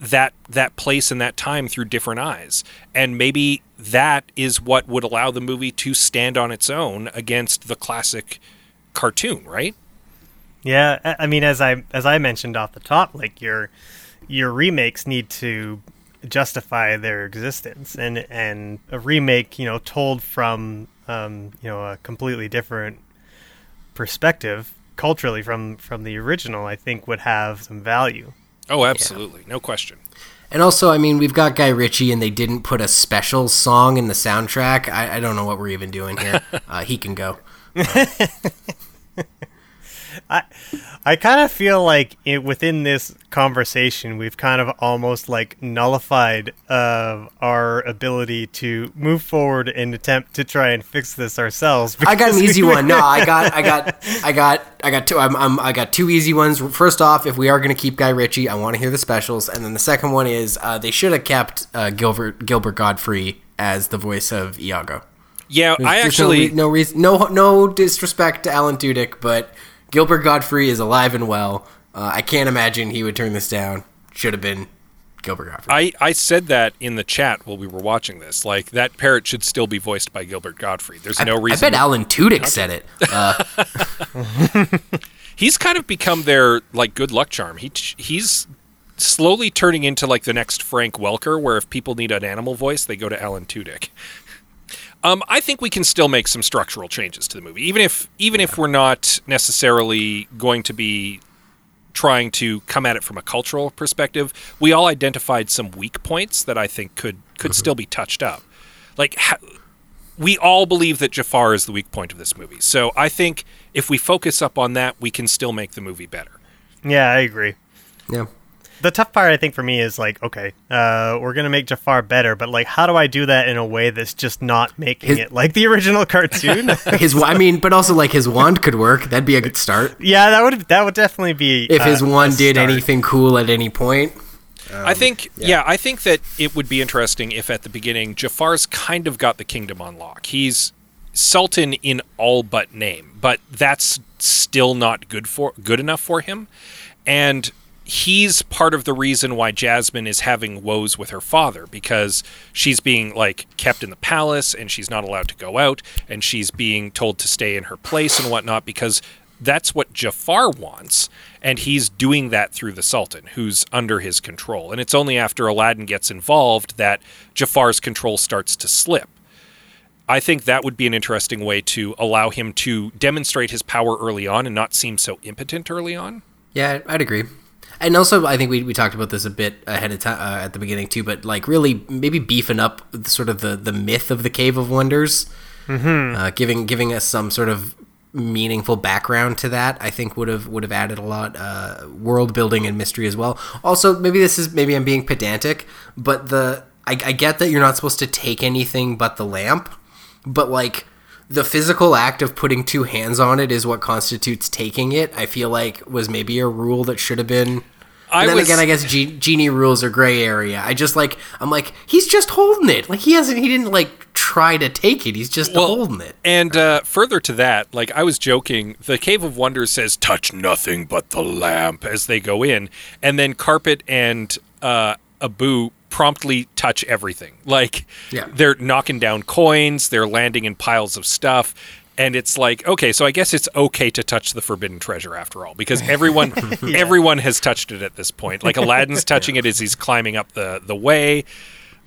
that that place and that time through different eyes and maybe that is what would allow the movie to stand on its own against the classic cartoon right Yeah, I I mean, as I as I mentioned off the top, like your your remakes need to justify their existence, and and a remake, you know, told from um, you know a completely different perspective culturally from from the original, I think would have some value. oh absolutely no question And also, I mean, we've got Guy Ritchie, and they didn't put a special song in the soundtrack. I, I don't know what we're even doing here. Uh, he can go. I I kind of feel like it, within this conversation, we've kind of almost like nullified uh, our ability to move forward and attempt to try and fix this ourselves. I got an easy one. No, I got, I got, I got, I got two. I'm, I'm I got two easy ones. First off, if we are going to keep Guy Ritchie, I want to hear the specials. And then the second one is uh, they should have kept uh, Gilbert Gilbert Gottfried as the voice of Iago. yeah There's- i there's actually no, re- no reason, no no disrespect to Alan Tudyk, but Gilbert Gottfried is alive and well. Uh, I can't imagine he would turn this down. Should have been Gilbert Gottfried. I, I said that in the chat while we were watching this. Like that parrot should still be voiced by Gilbert Gottfried. There's no reason. I bet Alan Tudyk said it. Uh, he's kind of become their like good luck charm. He he's slowly turning into like the next Frank Welker, where if people need an animal voice, they go to Alan Tudyk. Um, I think we can still make some structural changes to the movie, even if even if we're not necessarily going to be trying to come at it from a cultural perspective. We all identified some weak points that I think could could still be touched up. Like ha- we all believe that Jafar is the weak point of this movie. So I think if we focus up on that, we can still make the movie better. Yeah, I agree. yeah. The tough part, I think, for me is like, okay, uh, we're gonna make Jafar better, but like, how do I do that in a way that's just not making His- it like the original cartoon? His, I mean, but also like his wand could work. That'd be a good start. yeah, that would that would definitely be If his uh, wand a did start. anything cool at any point. I think, yeah. I think that it would be interesting if at the beginning Jafar's kind of got the kingdom on lock. He's Sultan in all but name, but that's still not good for good enough for him, and he's part of the reason why Jasmine is having woes with her father because she's being like kept in the palace and she's not allowed to go out and she's being told to stay in her place and whatnot because that's what Jafar wants, and he's doing that through the Sultan, who's under his control. And it's only after Aladdin gets involved that Jafar's control starts to slip. I think that would be an interesting way to allow him to demonstrate his power early on and not seem so impotent early on. Yeah, I'd agree. And also, I think we, we talked about this a bit ahead of time uh, at the beginning too. But like, really, maybe beefing up sort of the, the myth of the Cave of Wonders, mm-hmm. uh, giving giving us some sort of meaningful background to that. I think would have would have added a lot uh, world building and mystery as well. Also, maybe this is maybe I'm being pedantic, but the I, I get that you're not supposed to take anything but the lamp, but like the physical act of putting two hands on it is what constitutes taking it. I feel like was maybe a rule that should have been I And then was again, I guess Ge- genie rules are gray area. I just like I'm like he's just holding it. Like he hasn't. He didn't like try to take it. He's just holding it. And uh, further to that, like I was joking, the Cave of Wonders says "touch nothing but the lamp" as they go in, and then Carpet and uh, Abu promptly touch everything. Like Yeah. they're knocking down coins, they're landing in piles of stuff. And it's like, okay, so I guess it's okay to touch the forbidden treasure after all, because everyone everyone has touched it at this point. Like Aladdin's touching it as he's climbing up the, the way.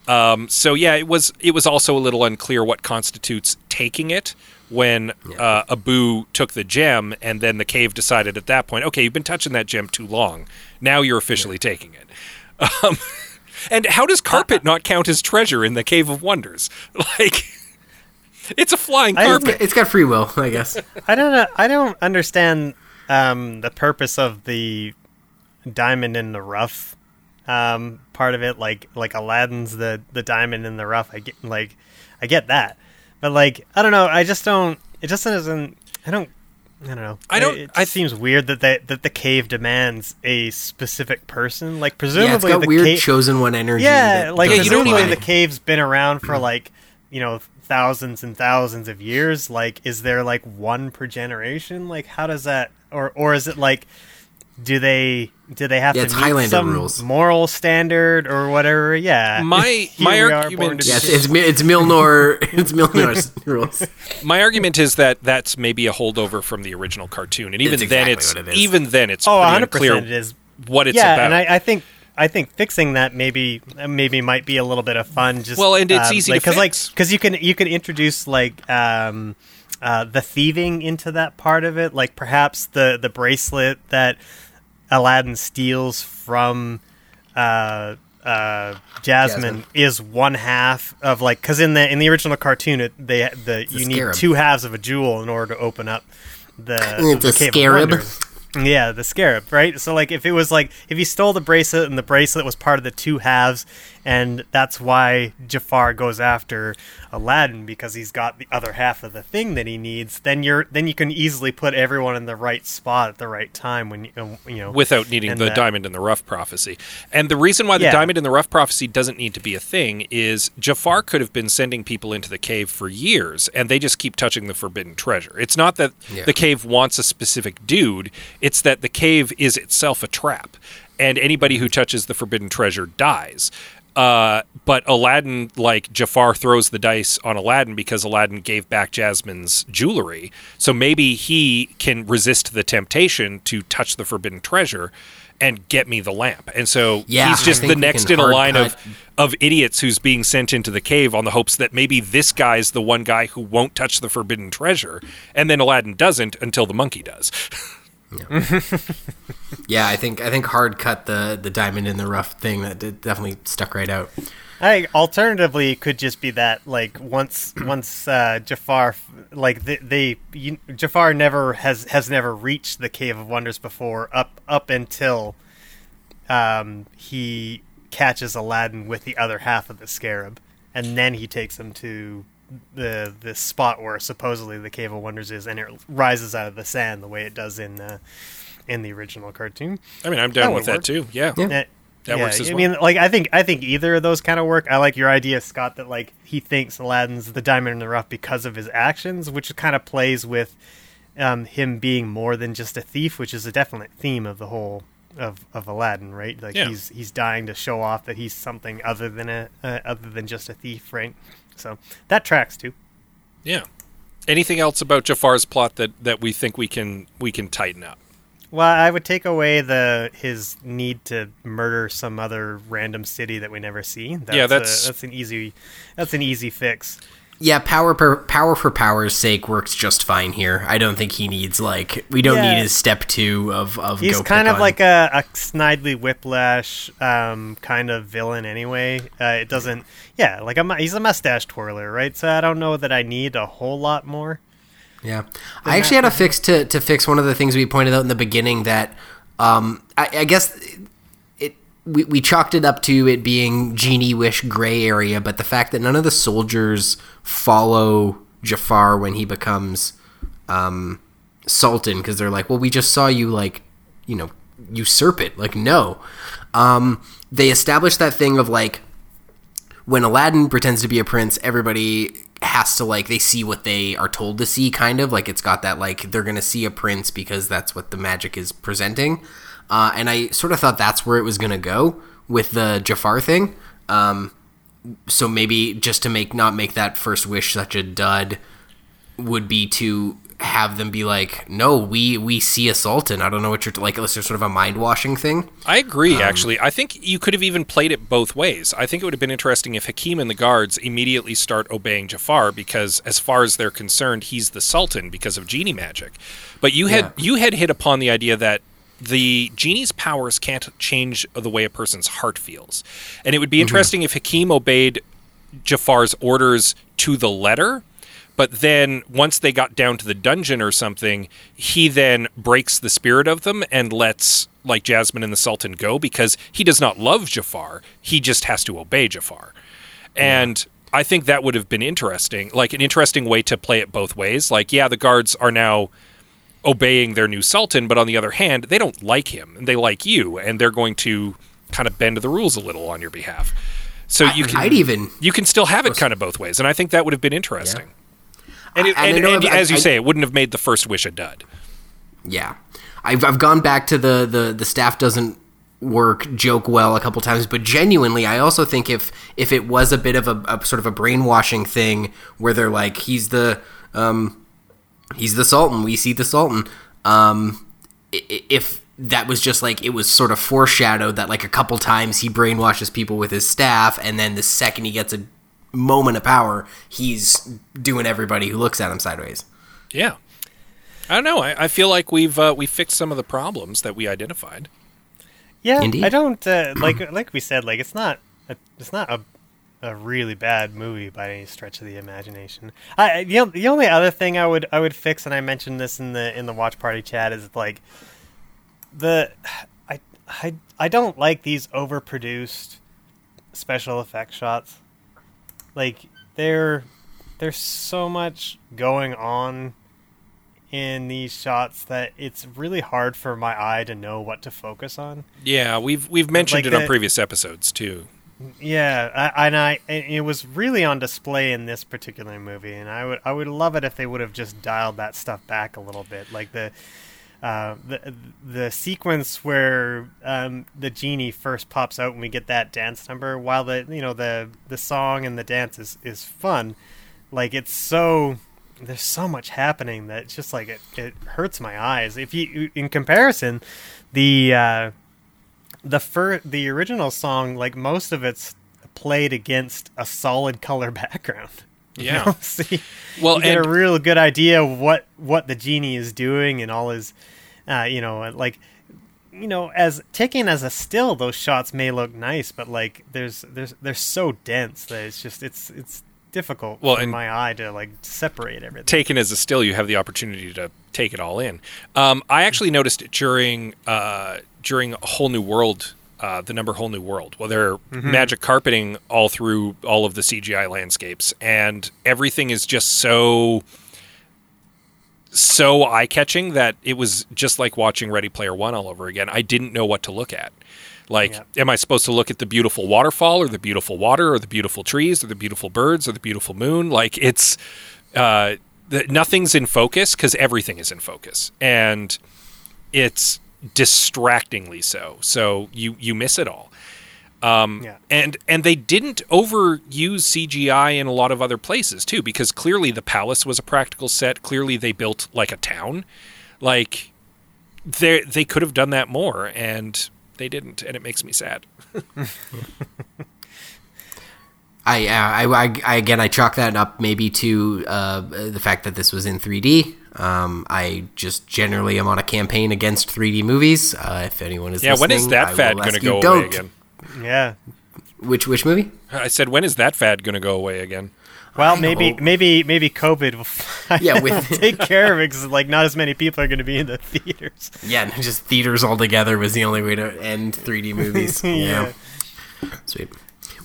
Um, so yeah, it was it was also a little unclear what constitutes taking it when uh, Abu took the gem, and then the cave decided at that point, okay, you've been touching that gem too long. Now you're officially taking it. Um, and how does carpet not count as treasure in the Cave of Wonders? Like, it's a flying I- carpet. It's got free will, I guess. I don't know. I don't understand um, the purpose of the diamond in the rough um, part of it. Like like Aladdin's the the diamond in the rough. I get like I get that, but like I don't know. I just don't. It just doesn't. I don't. I don't know. I don't- It, it I- seems weird that they, that the cave demands a specific person. Like presumably Yeah, it's got the weird cave. chosen one energy. Yeah, that like Yeah, you doesn't don't presumably apply. the cave's been around for like you know thousands and thousands of years. Like, is there like one per generation? Like, how does that, or or is it like, do they do they have Yeah, to it's meet Highlander some rules. moral standard or whatever? Yeah, My- my argument- born to Yeah, it's, it's, it's Milnor. It's Milnor's rules. My argument is that that's maybe a holdover from the original cartoon, and even It's then, exactly it's what it is. even then it's oh, pretty 100 unclear percent it is. what it's yeah, about. and I, I think I think fixing that maybe maybe might be a little bit of fun. Just Well, and it's um, easy to like, cause, like because you can you can introduce like um, uh, the thieving into that part of it. Like perhaps the the bracelet that Aladdin steals from uh, uh, Jasmine, Jasmine. is one half of like because in the in the original cartoon it they the you need scarab. two halves of a jewel in order to open up the, It's the a scarab. Yeah, the scarab, right? So like if it was like if he stole the bracelet and the bracelet was part of the two halves and that's why Jafar goes after Aladdin because he's got the other half of the thing that he needs, then you're then you can easily put everyone in the right spot at the right time when you you know without needing the that- diamond in the rough prophecy. And the reason why the Yeah. diamond in the rough prophecy doesn't need to be a thing is Jafar could have been sending people into the cave for years and they just keep touching the forbidden treasure. It's not that Yeah. the cave wants a specific dude, it's that the cave is itself a trap and anybody who touches the forbidden treasure dies. Uh, but Aladdin, like Jafar, throws the dice on Aladdin because Aladdin gave back Jasmine's jewelry. So maybe he can resist the temptation to touch the forbidden treasure and get me the lamp. And so Yeah, he's just the next in a line of of idiots who's being sent into the cave on the hopes that maybe this guy's the one guy who won't touch the forbidden treasure, and then Aladdin doesn't until the monkey does. Yeah, yeah, I think I think hard cut the the diamond in the rough thing that definitely stuck right out. I think alternatively it could just be that like once once uh, Jafar like they, they you, Jafar never has has never reached the Cave of Wonders before up up until um, he catches Aladdin with the other half of the scarab and then he takes him to the the spot where supposedly the Cave of Wonders is and it rises out of the sand the way it does in uh, in the original cartoon. I mean, I'm down That with that work. too. Yeah. That, That works as I well. mean, like I think I think either of those kind of work. I like your idea, Scott, that like he thinks Aladdin's the diamond in the rough because of his actions, which kind of plays with um, him being more than just a thief, which is a definite theme of the whole of, of Aladdin, right? Like Yeah. he's he's dying to show off that he's something other than a uh, other than just a thief, right? So that tracks too. Yeah. Anything else about Jafar's plot that, that we think we can we can tighten up? Well, I would take away the his need to murder some other random city that we never see. That's Yeah, a- that's- that's an easy that's an easy fix. Yeah, power per, power for power's sake works just fine here. I don't think he needs like we don't Yeah. need his step two of of. He's go kind of on- like a, a Snidely Whiplash um, kind of villain anyway. Uh, it doesn't, yeah, like a, he's a mustache twirler, right? So I don't know that I need a whole lot more. Yeah, I actually had a fix to to fix one of the things we pointed out in the beginning that um, I, I guess we, we chalked it up to it being genie wish gray area, but the fact that none of the soldiers follow Jafar when he becomes um, Sultan because they're like, well, we just saw you like you know usurp it. Like no. Um, they established that thing of like when Aladdin pretends to be a prince, everybody has to like they see what they are told to see kind of like it's got that like they're gonna see a prince because that's what the magic is presenting uh, and i sort of thought that's where it was gonna go with the jafar thing um, so maybe just to make not make that first wish such a dud would be to have them be like no we we see a sultan i don't know what you're like Unless it's sort of a mind washing thing I agree, Um, actually. I think you could have even played it both ways. I think it would have been interesting if Hakim and the guards immediately start obeying Jafar because, as far as they're concerned, he's the Sultan because of genie magic. But you had Yeah. you had hit upon the idea that the genie's powers can't change the way a person's heart feels, and it would be mm-hmm. interesting if Hakim obeyed Jafar's orders to the letter. But then once they got down to the dungeon or something, he then breaks the spirit of them and lets like Jasmine and the Sultan go because he does not love Jafar. He just has to obey Jafar. And I think that would have been interesting, like an interesting way to play it both ways. Like, yeah, the guards are now obeying their new sultan, but on the other hand, they don't like him and they like you, and they're going to kind of bend the rules a little on your behalf. So you can I'd even you can still have it kind of both ways, and I think that would have been interesting. And, it, I- and I and, know and I've- as you I- say, it wouldn't have made the first wish a dud. Yeah, I've I've gone back to the the the staff doesn't work joke well a couple times, but genuinely, I also think if if it was a bit of a, a sort of a brainwashing thing where they're like he's the um he's the Sultan, we see the Sultan, um i- i- if that was just like it was sort of foreshadowed that like a couple times he brainwashes people with his staff and then the second he gets a moment of power he's doing everybody who looks at him sideways Yeah, I don't know. I, I feel like we've uh, we fixed some of the problems that we identified. Yeah, Indeed. I don't uh, like like we said. Like it's not a, it's not a a really bad movie by any stretch of the imagination. I the, the only other thing I would I would fix, and I mentioned this in the in the watch party chat, is like the I I I don't like these overproduced special effect shots. Like there there's so much going on in these shots that it's really hard for my eye to know what to focus on. Yeah, we've we've mentioned Like it on previous episodes too. Yeah, I, and I it was really on display in this particular movie, and I would I would love it if they would have just dialed that stuff back a little bit, like the. Uh, the the sequence where um, the genie first pops out and we get that dance number, while the you know the the song and the dance is, is fun, like it's so there's so much happening that just like it, it hurts my eyes. If you in comparison, the uh, the fir- the original song, like most of it's played against a solid color background. You Yeah. know? See, Well, you get and- a real good idea of what what the genie is doing and all his, uh, you know, like, you know, as taken as a still, those shots may look nice, but like, there's there's they're so dense that it's just it's it's difficult Well, in my eye to like separate everything. taken as a still, you have the opportunity to take it all in. Um, I actually noticed it during uh, during a whole new world, uh, the number whole new world. Well, they're magic carpeting all through all of the CGI landscapes, and everything is just so so eye catching that it was just like watching Ready Player One all over again. I didn't know what to look at. Like, Yeah. am I supposed to look at the beautiful waterfall or the beautiful water or the beautiful trees or the beautiful birds or the beautiful moon? Like, it's uh, the, nothing's in focus because everything is in focus, and it's distractingly so. So you you miss it all. Um, Yeah. And and they didn't overuse CGI in a lot of other places too, because clearly the palace was a practical set. Clearly they built like a town. Like they they could have done that more, and they didn't, and it makes me sad. I, uh, I, I, I again, I chalk that up maybe to uh, the fact that this was in 3D. Um, I just generally am on a campaign against 3D movies. Uh, if anyone is Yeah, when is that I fad going to go away don't. again? yeah. Which which movie? I said, when is that fad going to go away again? Well, I maybe hope- maybe maybe COVID will Yeah, with- take care of it because like not as many people are going to be in the theaters. Yeah, just theaters altogether was the only way to end 3D movies. Yeah. Sweet.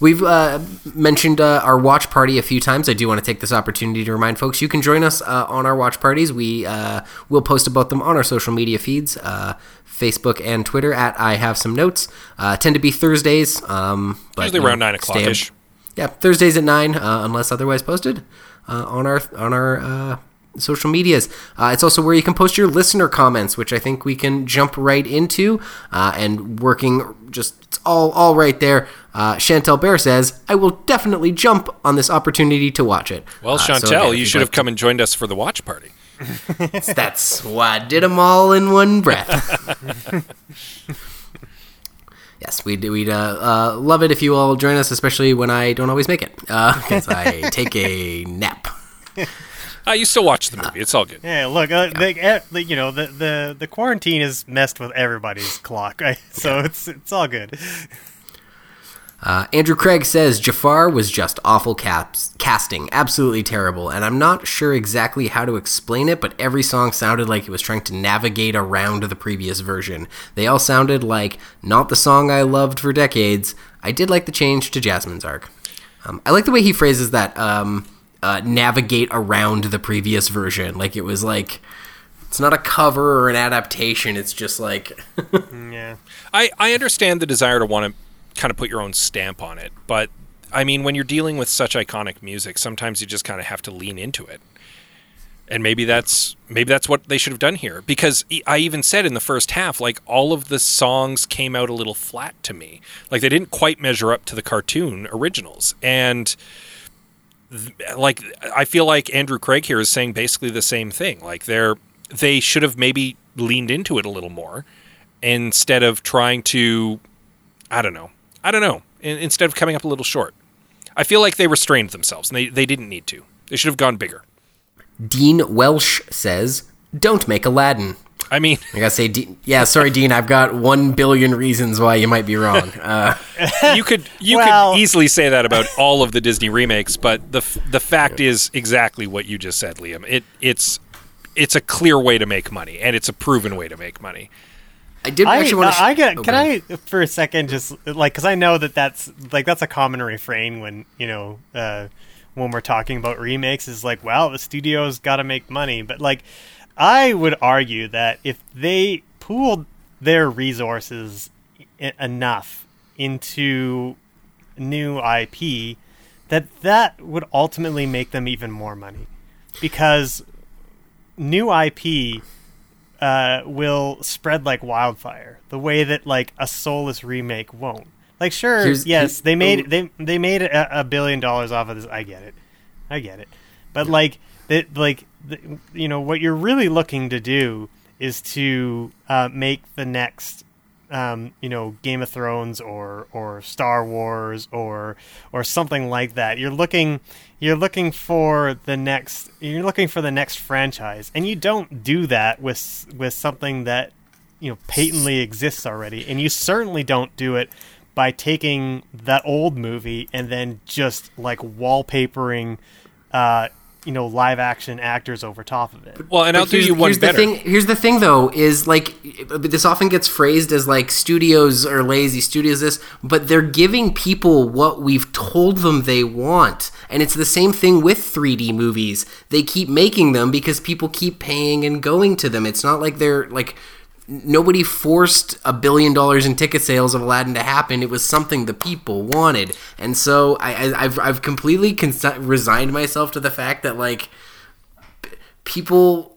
We've uh, mentioned uh, our watch party a few times. I do want to take this opportunity to remind folks you can join us uh, on our watch parties. We uh, will post about them on our social media feeds, uh, Facebook and Twitter at I Have Some Notes. Uh, tend to be Thursdays, um, but Usually around 9 stay- o'clock-ish. Yeah, Thursdays at nine, uh, unless otherwise posted uh, on our on our uh, social medias. Uh, it's also where you can post your listener comments, which I think we can jump right into. Uh, and working just it's all all right there. Uh, Chantel Bear says, "I will definitely jump on this opportunity to watch it." Well, Uh, so Chantel, again, you should have come and joined us for the watch party. That's why I did them all in one breath. Yes, we'd, we'd uh, uh, love it if you all join us, especially when I don't always make it, because I take a nap. Uh, you still watch the movie. It's all good. Yeah, look, uh, the, eh, the, you know, the, the, the quarantine has messed with everybody's clock, right? So it's it's all good. Uh, Andrew Craig says Jafar was just awful caps- casting, absolutely terrible, and I'm not sure exactly how to explain it, but every song sounded like it was trying to navigate around the previous version. They all sounded like not the song I loved for decades. I did like the change to Jasmine's arc. Um, I like the way he phrases that um, uh, navigate around the previous version. Like it was like it's not a cover or an adaptation. It's just like Yeah. I, I understand the desire to want to kind of put your own stamp on it, but I mean, when you're dealing with such iconic music, sometimes you just kind of have to lean into it. And maybe that's maybe that's what they should have done here because I even said in the first half like all of the songs came out a little flat to me. Like they didn't quite measure up to the cartoon originals. And like I feel like Andrew Craig here is saying basically the same thing. Like they're they should have maybe leaned into it a little more instead of trying to I don't know. I don't know. In, instead of coming up a little short. I feel like they restrained themselves and they, they didn't need to. They should have gone bigger. Dean Welsh says, "Don't make Aladdin." I mean, I gotta say, Dean, yeah, sorry, Dean. I've got one billion reasons why you might be wrong. Uh, you could you Well- could easily say that about all of the Disney remakes, but the f- the fact is exactly what you just said, Liam. It it's it's a clear way to make money, and it's a proven way to make money. I did I, actually want to. uh, I get. Can I for a second just like because I know that that's like that's a common refrain when you know uh, when we're talking about remakes is like, well, the studio's got to make money, but like I would argue that if they pooled their resources e- enough into new IP, that that would ultimately make them even more money because new IP uh, will spread like wildfire, the way that like a soulless remake won't. Like, sure, Here's- yes, here's- they made they they made a, a billion dollars off of this. I get it, I get it, but like that, like the, you know, what you're really looking to do is to uh, make the next um, you know, Game of Thrones or or Star Wars or or something like that. You're looking you're looking for the next you're looking for the next franchise, and you don't do that with with something that you know patently exists already, and you certainly don't do it by taking that old movie and then just like wallpapering. Uh, you know, live action actors over top of it. Well, and I'll But do you one here's better. The thing, here's the thing, though, is like this often gets phrased as like studios are lazy, studios this, but they're giving people what we've told them they want, and it's the same thing with 3D movies. They keep making them because people keep paying and going to them. It's not like they're like nobody forced a billion dollars in ticket sales of Aladdin to happen. It was something the people wanted, and so I, I, I've I've completely cons- resigned myself to the fact that like people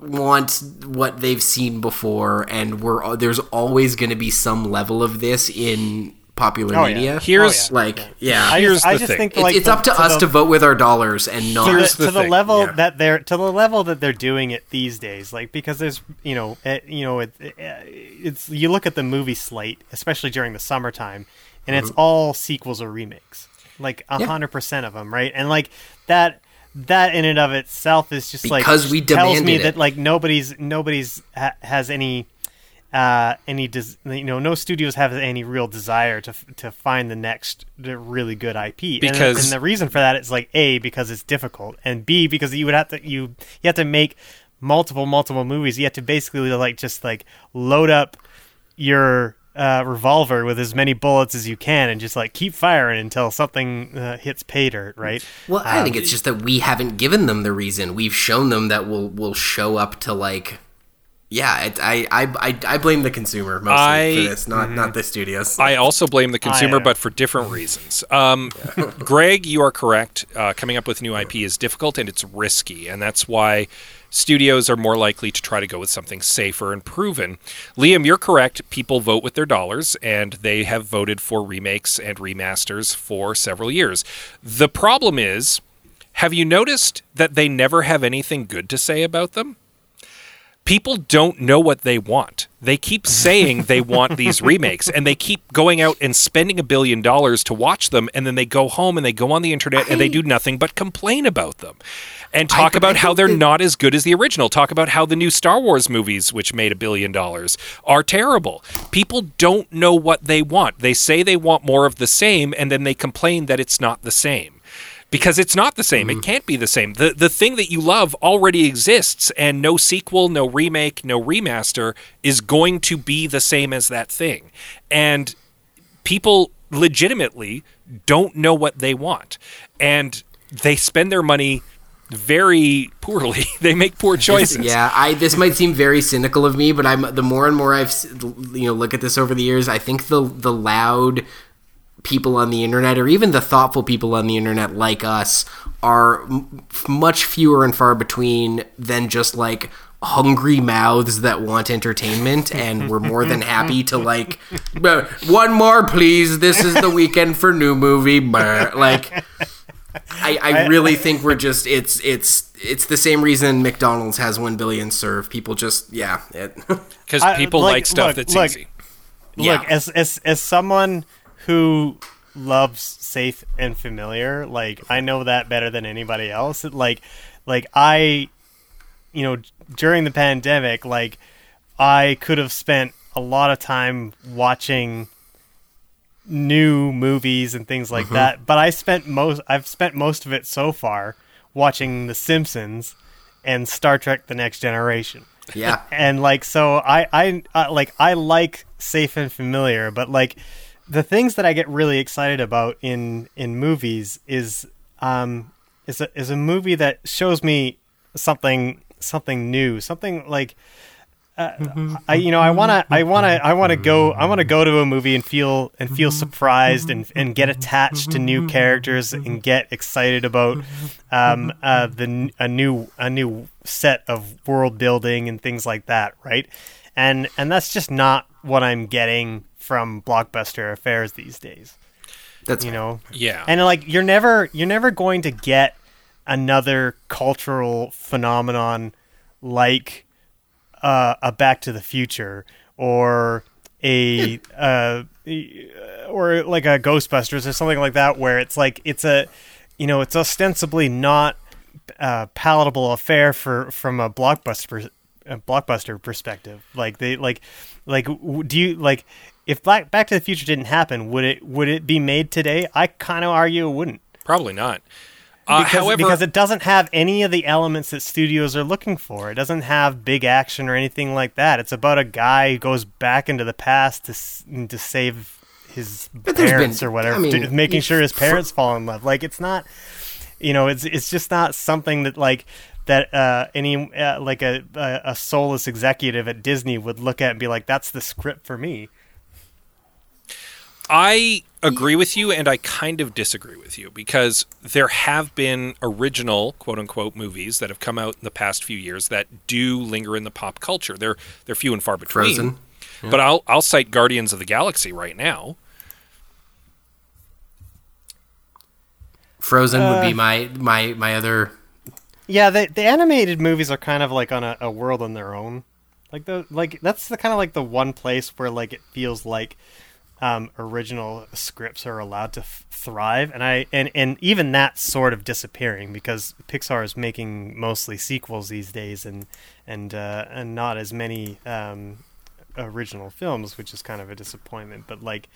want what they've seen before, and we're there's always going to be some level of this in popular Oh, yeah. media. Here's- like yeah. I Here's just, I just thing. think It's, like it's to- up to, to us the- to vote with our dollars and not. to the, the to the level yeah. that they're to the level that they're doing it these days like because there's you know it, you know it, it, it's you look at the movie slate especially during the summertime and it's Mm-hmm. all sequels or remakes like a hundred percent of them right and like that that in and of itself is just like Because we tells me demanded that like nobody's nobody's ha- has any uh, any des- you know no studios have any real desire to f- to find the next really good IP And- Because- and, the reason for that is like a because it's difficult and b because you would have to you you have to make multiple multiple movies you have to basically like just like load up your uh, revolver with as many bullets as you can and just like keep firing until something uh, hits pay dirt, right? Well, I Um, think it's just that we haven't given them the reason. We've shown them that we'll we'll show up to like. Yeah, it, I, I I I blame the consumer mostly I- for this, not not the studios. I also blame the consumer, I, uh, but for different reasons. Um, Greg, you are correct. Uh, coming up with new IP is difficult and it's risky, and that's why studios are more likely to try to go with something safer and proven. Liam, you're correct. People vote with their dollars, and they have voted for remakes and remasters for several years. The problem is, have you noticed that they never have anything good to say about them? People don't know what they want. They keep saying they want these remakes and they keep going out and spending a billion dollars to watch them and then they go home and they go on the internet and they do nothing but complain about them. And talk I about how they're that- not as good as the original. Talk about how the new Star Wars movies, which made a billion dollars, are terrible. People don't know what they want. They say they want more of the same, and then they complain that it's not the same because it's not the same. It mm-hmm. can't be the same. The the thing that you love already exists and no sequel, no remake, no remaster is going to be the same as that thing. And people legitimately don't know what they want. And they spend their money very poorly. they make poor choices. Yeah, I this might seem very cynical of me, but I'm the more and more I've you know look at this over the years, I think the the loud people on the internet or even the thoughtful people on the internet like us are m- much fewer and far between than just like hungry mouths that want entertainment and we're more than happy to like "Uh, one more please this is the weekend for new movie Brr." like I, I really think we're just it's it's it's the same reason McDonald's has one billion serve. People just yeah. It, Because I- people like, like, stuff look, that's look. easy. Yeah. Look, as as as someone who loves safe and familiar, like I know that better than anybody else. Like like I you know, during the pandemic, like I could have spent a lot of time watching new movies and things like mm-hmm. that, but I spent most I've spent most of it so far watching The Simpsons and Star Trek: The Next Generation yeah. and like so I, I I like I like safe and familiar, but like the things that I get really excited about in in movies is um is a is a movie that shows me something something new, something like uh, I you know I want to I want to I want to go I want to go to a movie and feel and feel surprised and and get attached to new characters and get excited about um uh the a new a new set of world building and things like that right? And and that's just not what I'm getting from blockbuster affairs these days That's you know Yeah. and like you're never you're never going to get another cultural phenomenon like uh, a Back to the Future or a uh, or like a Ghostbusters or something like that, where it's like it's a you know it's ostensibly not a palatable affair for from a blockbuster a blockbuster perspective. Like they like like do you like if Black Back to the Future didn't happen, would it would it be made today? I kind of argue it wouldn't. Probably not. Uh, Because, however, because it doesn't have any of the elements that studios are looking for. It doesn't have big action or anything like that. It's about a guy who goes back into the past to to save his there's been- parents or whatever, I mean, to- making sure his parents fall in love. Like it's not, you know, it's it's just not something that like that uh, any uh, like a, a a soulless executive at Disney would look at and be like, "That's the script for me." I agree with you and I kind of disagree with you because there have been original quote unquote movies that have come out in the past few years that do linger in the pop culture. They're they're few and far between. Frozen. But I'll I'll cite Guardians of the Galaxy right now. Frozen would Uh, be my my my other. Yeah, the the animated movies are kind of like on a, a world on their own. Like the like that's the kind of like the one place where like it feels like um, original scripts are allowed to f- thrive, and I and and even that's sort of disappearing because Pixar is making mostly sequels these days, and and uh, and not as many um, original films, which is kind of a disappointment. But like,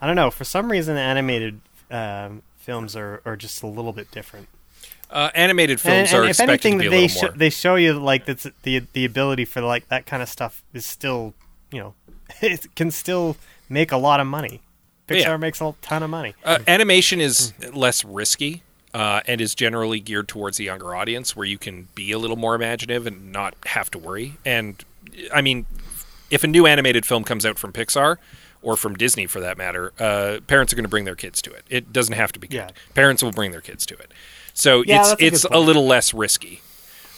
I don't know, for some reason, animated um, films are are just a little bit different. Uh, animated films And, and are if expected anything, to be a they more. they show you like that's the the ability for like that kind of stuff is still you know it can still make a lot of money. Pixar Yeah. makes a ton of money. Uh, animation is less risky uh, and is generally geared towards a younger audience where you can be a little more imaginative and not have to worry. And I mean, if a new animated film comes out from Pixar or from Disney for that matter, uh, parents are going to bring their kids to it. It doesn't have to be good. Yeah. Parents will bring their kids to it. So Yeah, it's that's a it's a little less risky.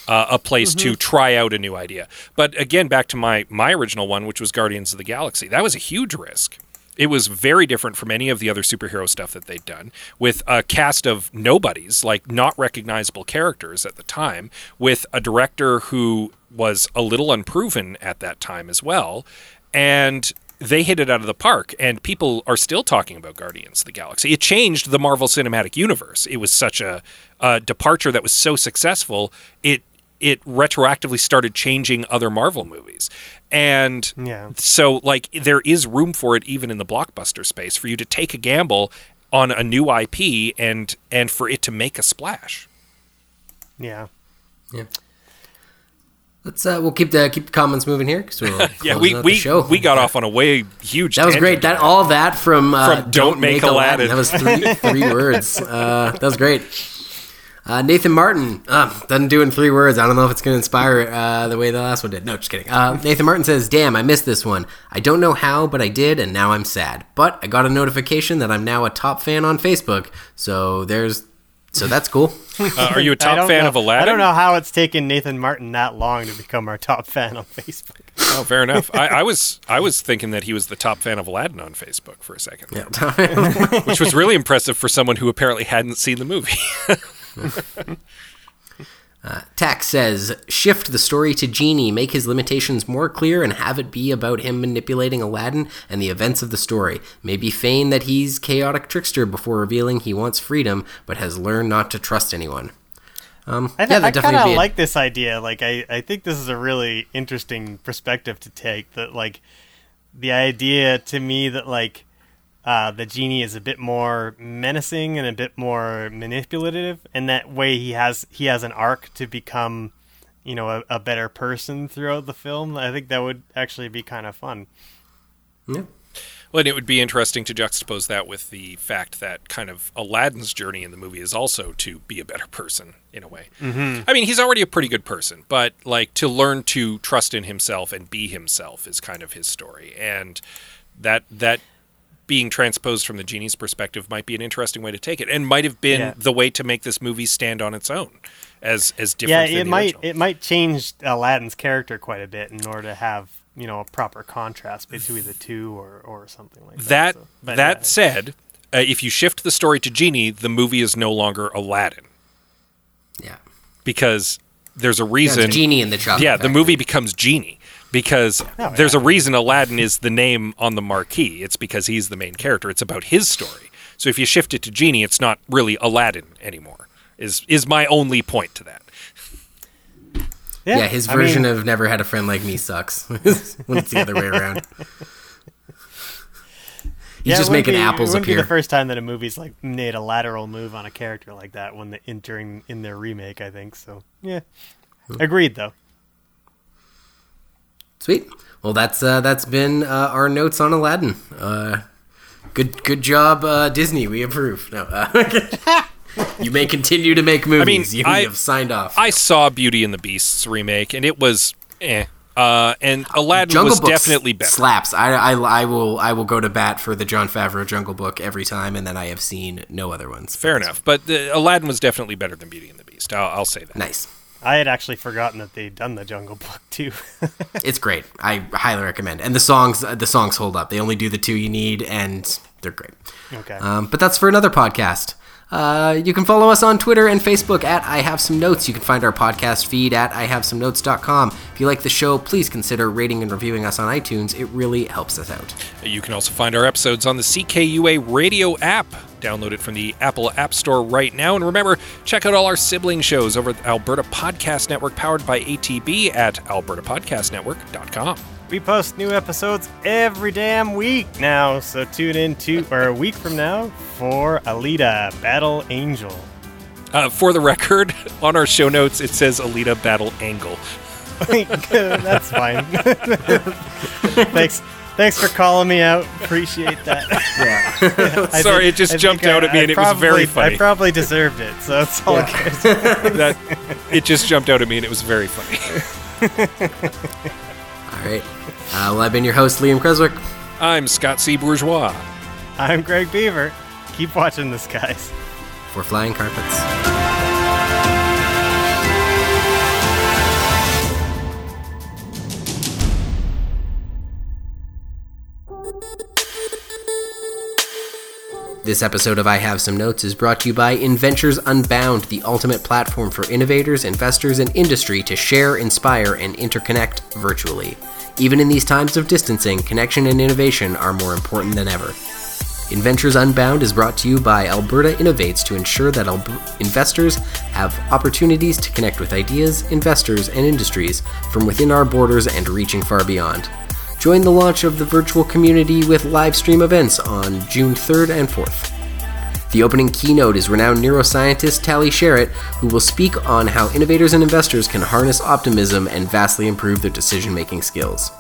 Uh, a place to try out a new idea. But again, back to my my original one, which was Guardians of the Galaxy. That was a huge risk. It was very different from any of the other superhero stuff that they'd done, with a cast of nobodies, like not recognizable characters at the time, with a director who was a little unproven at that time as well, and they hit it out of the park, and people are still talking about Guardians of the Galaxy. It changed the Marvel Cinematic Universe. It was such a, a departure that was so successful. It it retroactively started changing other Marvel movies, and Yeah. so like there is room for it even in the blockbuster space for you to take a gamble on a new IP and and for it to make a splash. Yeah. Yeah. Let's uh, we'll keep the keep the comments moving here because we'll Yeah, we we show. we got off on a way huge. That was great. That all that from uh, From Don't Make Aladdin. That was three three words. Uh, that was great. Uh, Nathan Martin uh, doesn't do it in three words. I don't know if it's going to inspire uh, the way the last one did. No, just kidding. Uh, Nathan Martin says, "Damn, I missed this one. I don't know how, but I did, and now I'm sad. But I got a notification that I'm now a top fan on Facebook. So there's, so that's cool. Uh, are you a top fan know- of Aladdin? I don't know how it's taken Nathan Martin that long to become our top fan on Facebook. Oh, fair enough. I, I was I was thinking that he was the top fan of Aladdin on Facebook for a second, yeah. which was really impressive for someone who apparently hadn't seen the movie. Tax says, shift the story to Genie, make his limitations more clear, and have it be about him manipulating Aladdin and the events of the story. Maybe feign that he's chaotic trickster before revealing he wants freedom, but has learned not to trust anyone. Um, I, yeah, I kind of like this idea. Like, I, I think this is a really interesting perspective to take. That, like, the idea to me that, like, uh, the genie is a bit more menacing and a bit more manipulative, and that way he has he has an arc to become, you know, a, a better person throughout the film. I think that would actually be kind of fun. Yeah. Well, and it would be interesting to juxtapose that with the fact that kind of Aladdin's journey in the movie is also to be a better person in a way. Mm-hmm. I mean, he's already a pretty good person, but like to learn to trust in himself and be himself is kind of his story, and that that being transposed from the genie's perspective might be an interesting way to take it, and might have been Yeah. the way to make this movie stand on its own as as yeah, different. than it the might original. it might change Aladdin's character quite a bit in order to have you know a proper contrast between the two or or something like that. That so- that yeah. said, uh, if you shift the story to Genie, the movie is no longer Aladdin Yeah. because there's a reason. it's Genie in the chocolate yeah, the movie becomes Genie because Oh, there's a reason Aladdin is the name on the marquee. It's because he's the main character. It's about his story. So if you shift it to Genie, it's not really Aladdin anymore. Is is my only point to that. Yeah, his I version mean, of Never Had a Friend Like Me sucks. when it's the other way around. He's yeah, just wouldn't making be, apples It wouldn't be appear. the first time that a movie's like made a lateral move on a character like that when the in during in their remake. I think so. Yeah, agreed though. Sweet. Well, that's uh, that's been uh, our notes on Aladdin. Uh, good good job, uh, Disney. We approve. No, uh, you may continue to make movies. you I- have signed off. I saw Beauty and the Beasts remake, and it was eh. Uh, and Aladdin Jungle was Book definitely better. slaps. I, I, I will I will go to bat for the Jon Favreau Jungle Book every time, and then I have seen no other ones. Fair enough, but the, Aladdin was definitely better than Beauty and the Beast. I'll, I'll say that. Nice. I had actually forgotten that they'd done the Jungle Book too. It's great. I highly recommend. And the songs the songs hold up. They only do the two you need, and they're great. okay. Um, but that's for another podcast. Uh, you can follow us on Twitter and Facebook at I Have Some Notes. You can find our podcast feed at I Have Some IHaveSomeNotes.com. If you like the show, please consider rating and reviewing us on iTunes. It really helps us out. You can also find our episodes on the CKUA radio app. Download it from the Apple App Store right now. And remember, check out all our sibling shows over at the Alberta Podcast Network, powered by ATB at albertapodcastnetwork.com. we post new episodes every damn week now, so tune in to or a week from now for Alita Battle Angel. Uh, for the record, on our show notes, it says Alita Battle Angle. That's fine. Thanks. Thanks for calling me out. Appreciate that. I Sorry, think- it just I jumped out I- at me I and it was very funny. I probably deserved it, so it's all good. that it just jumped out at me and it was very funny. All right. Uh, well, I've been your host, Liam Creswick. I'm Scott C. Bourgeois. I'm Greg Beaver. Keep watching the skies. for Flying Carpets. This episode of I Have Some Notes is brought to you by Inventures Unbound, the ultimate platform for innovators, investors, and industry to share, inspire, and interconnect virtually. Even in these times of distancing, connection and innovation are more important than ever. Inventures Unbound is brought to you by Alberta Innovates to ensure that Alb- investors have opportunities to connect with ideas, investors, and industries from within our borders and reaching far beyond. Join the launch of the virtual community with live stream events on June 3rd and 4th. The opening keynote is renowned neuroscientist Tali Sharot, who will speak on how innovators and investors can harness optimism and vastly improve their decision making skills.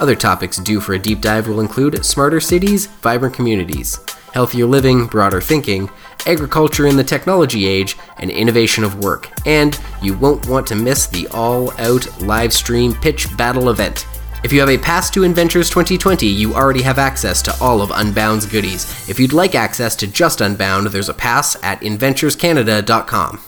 Other topics due for a deep dive will include smarter cities, vibrant communities, healthier living, broader thinking, agriculture in the technology age, and innovation of work. And you won't want to miss the all out live stream pitch battle event. If you have a pass to Inventures 2020, you already have access to all of Unbound's goodies. If you'd like access to just Unbound, there's a pass at InventuresCanada.com.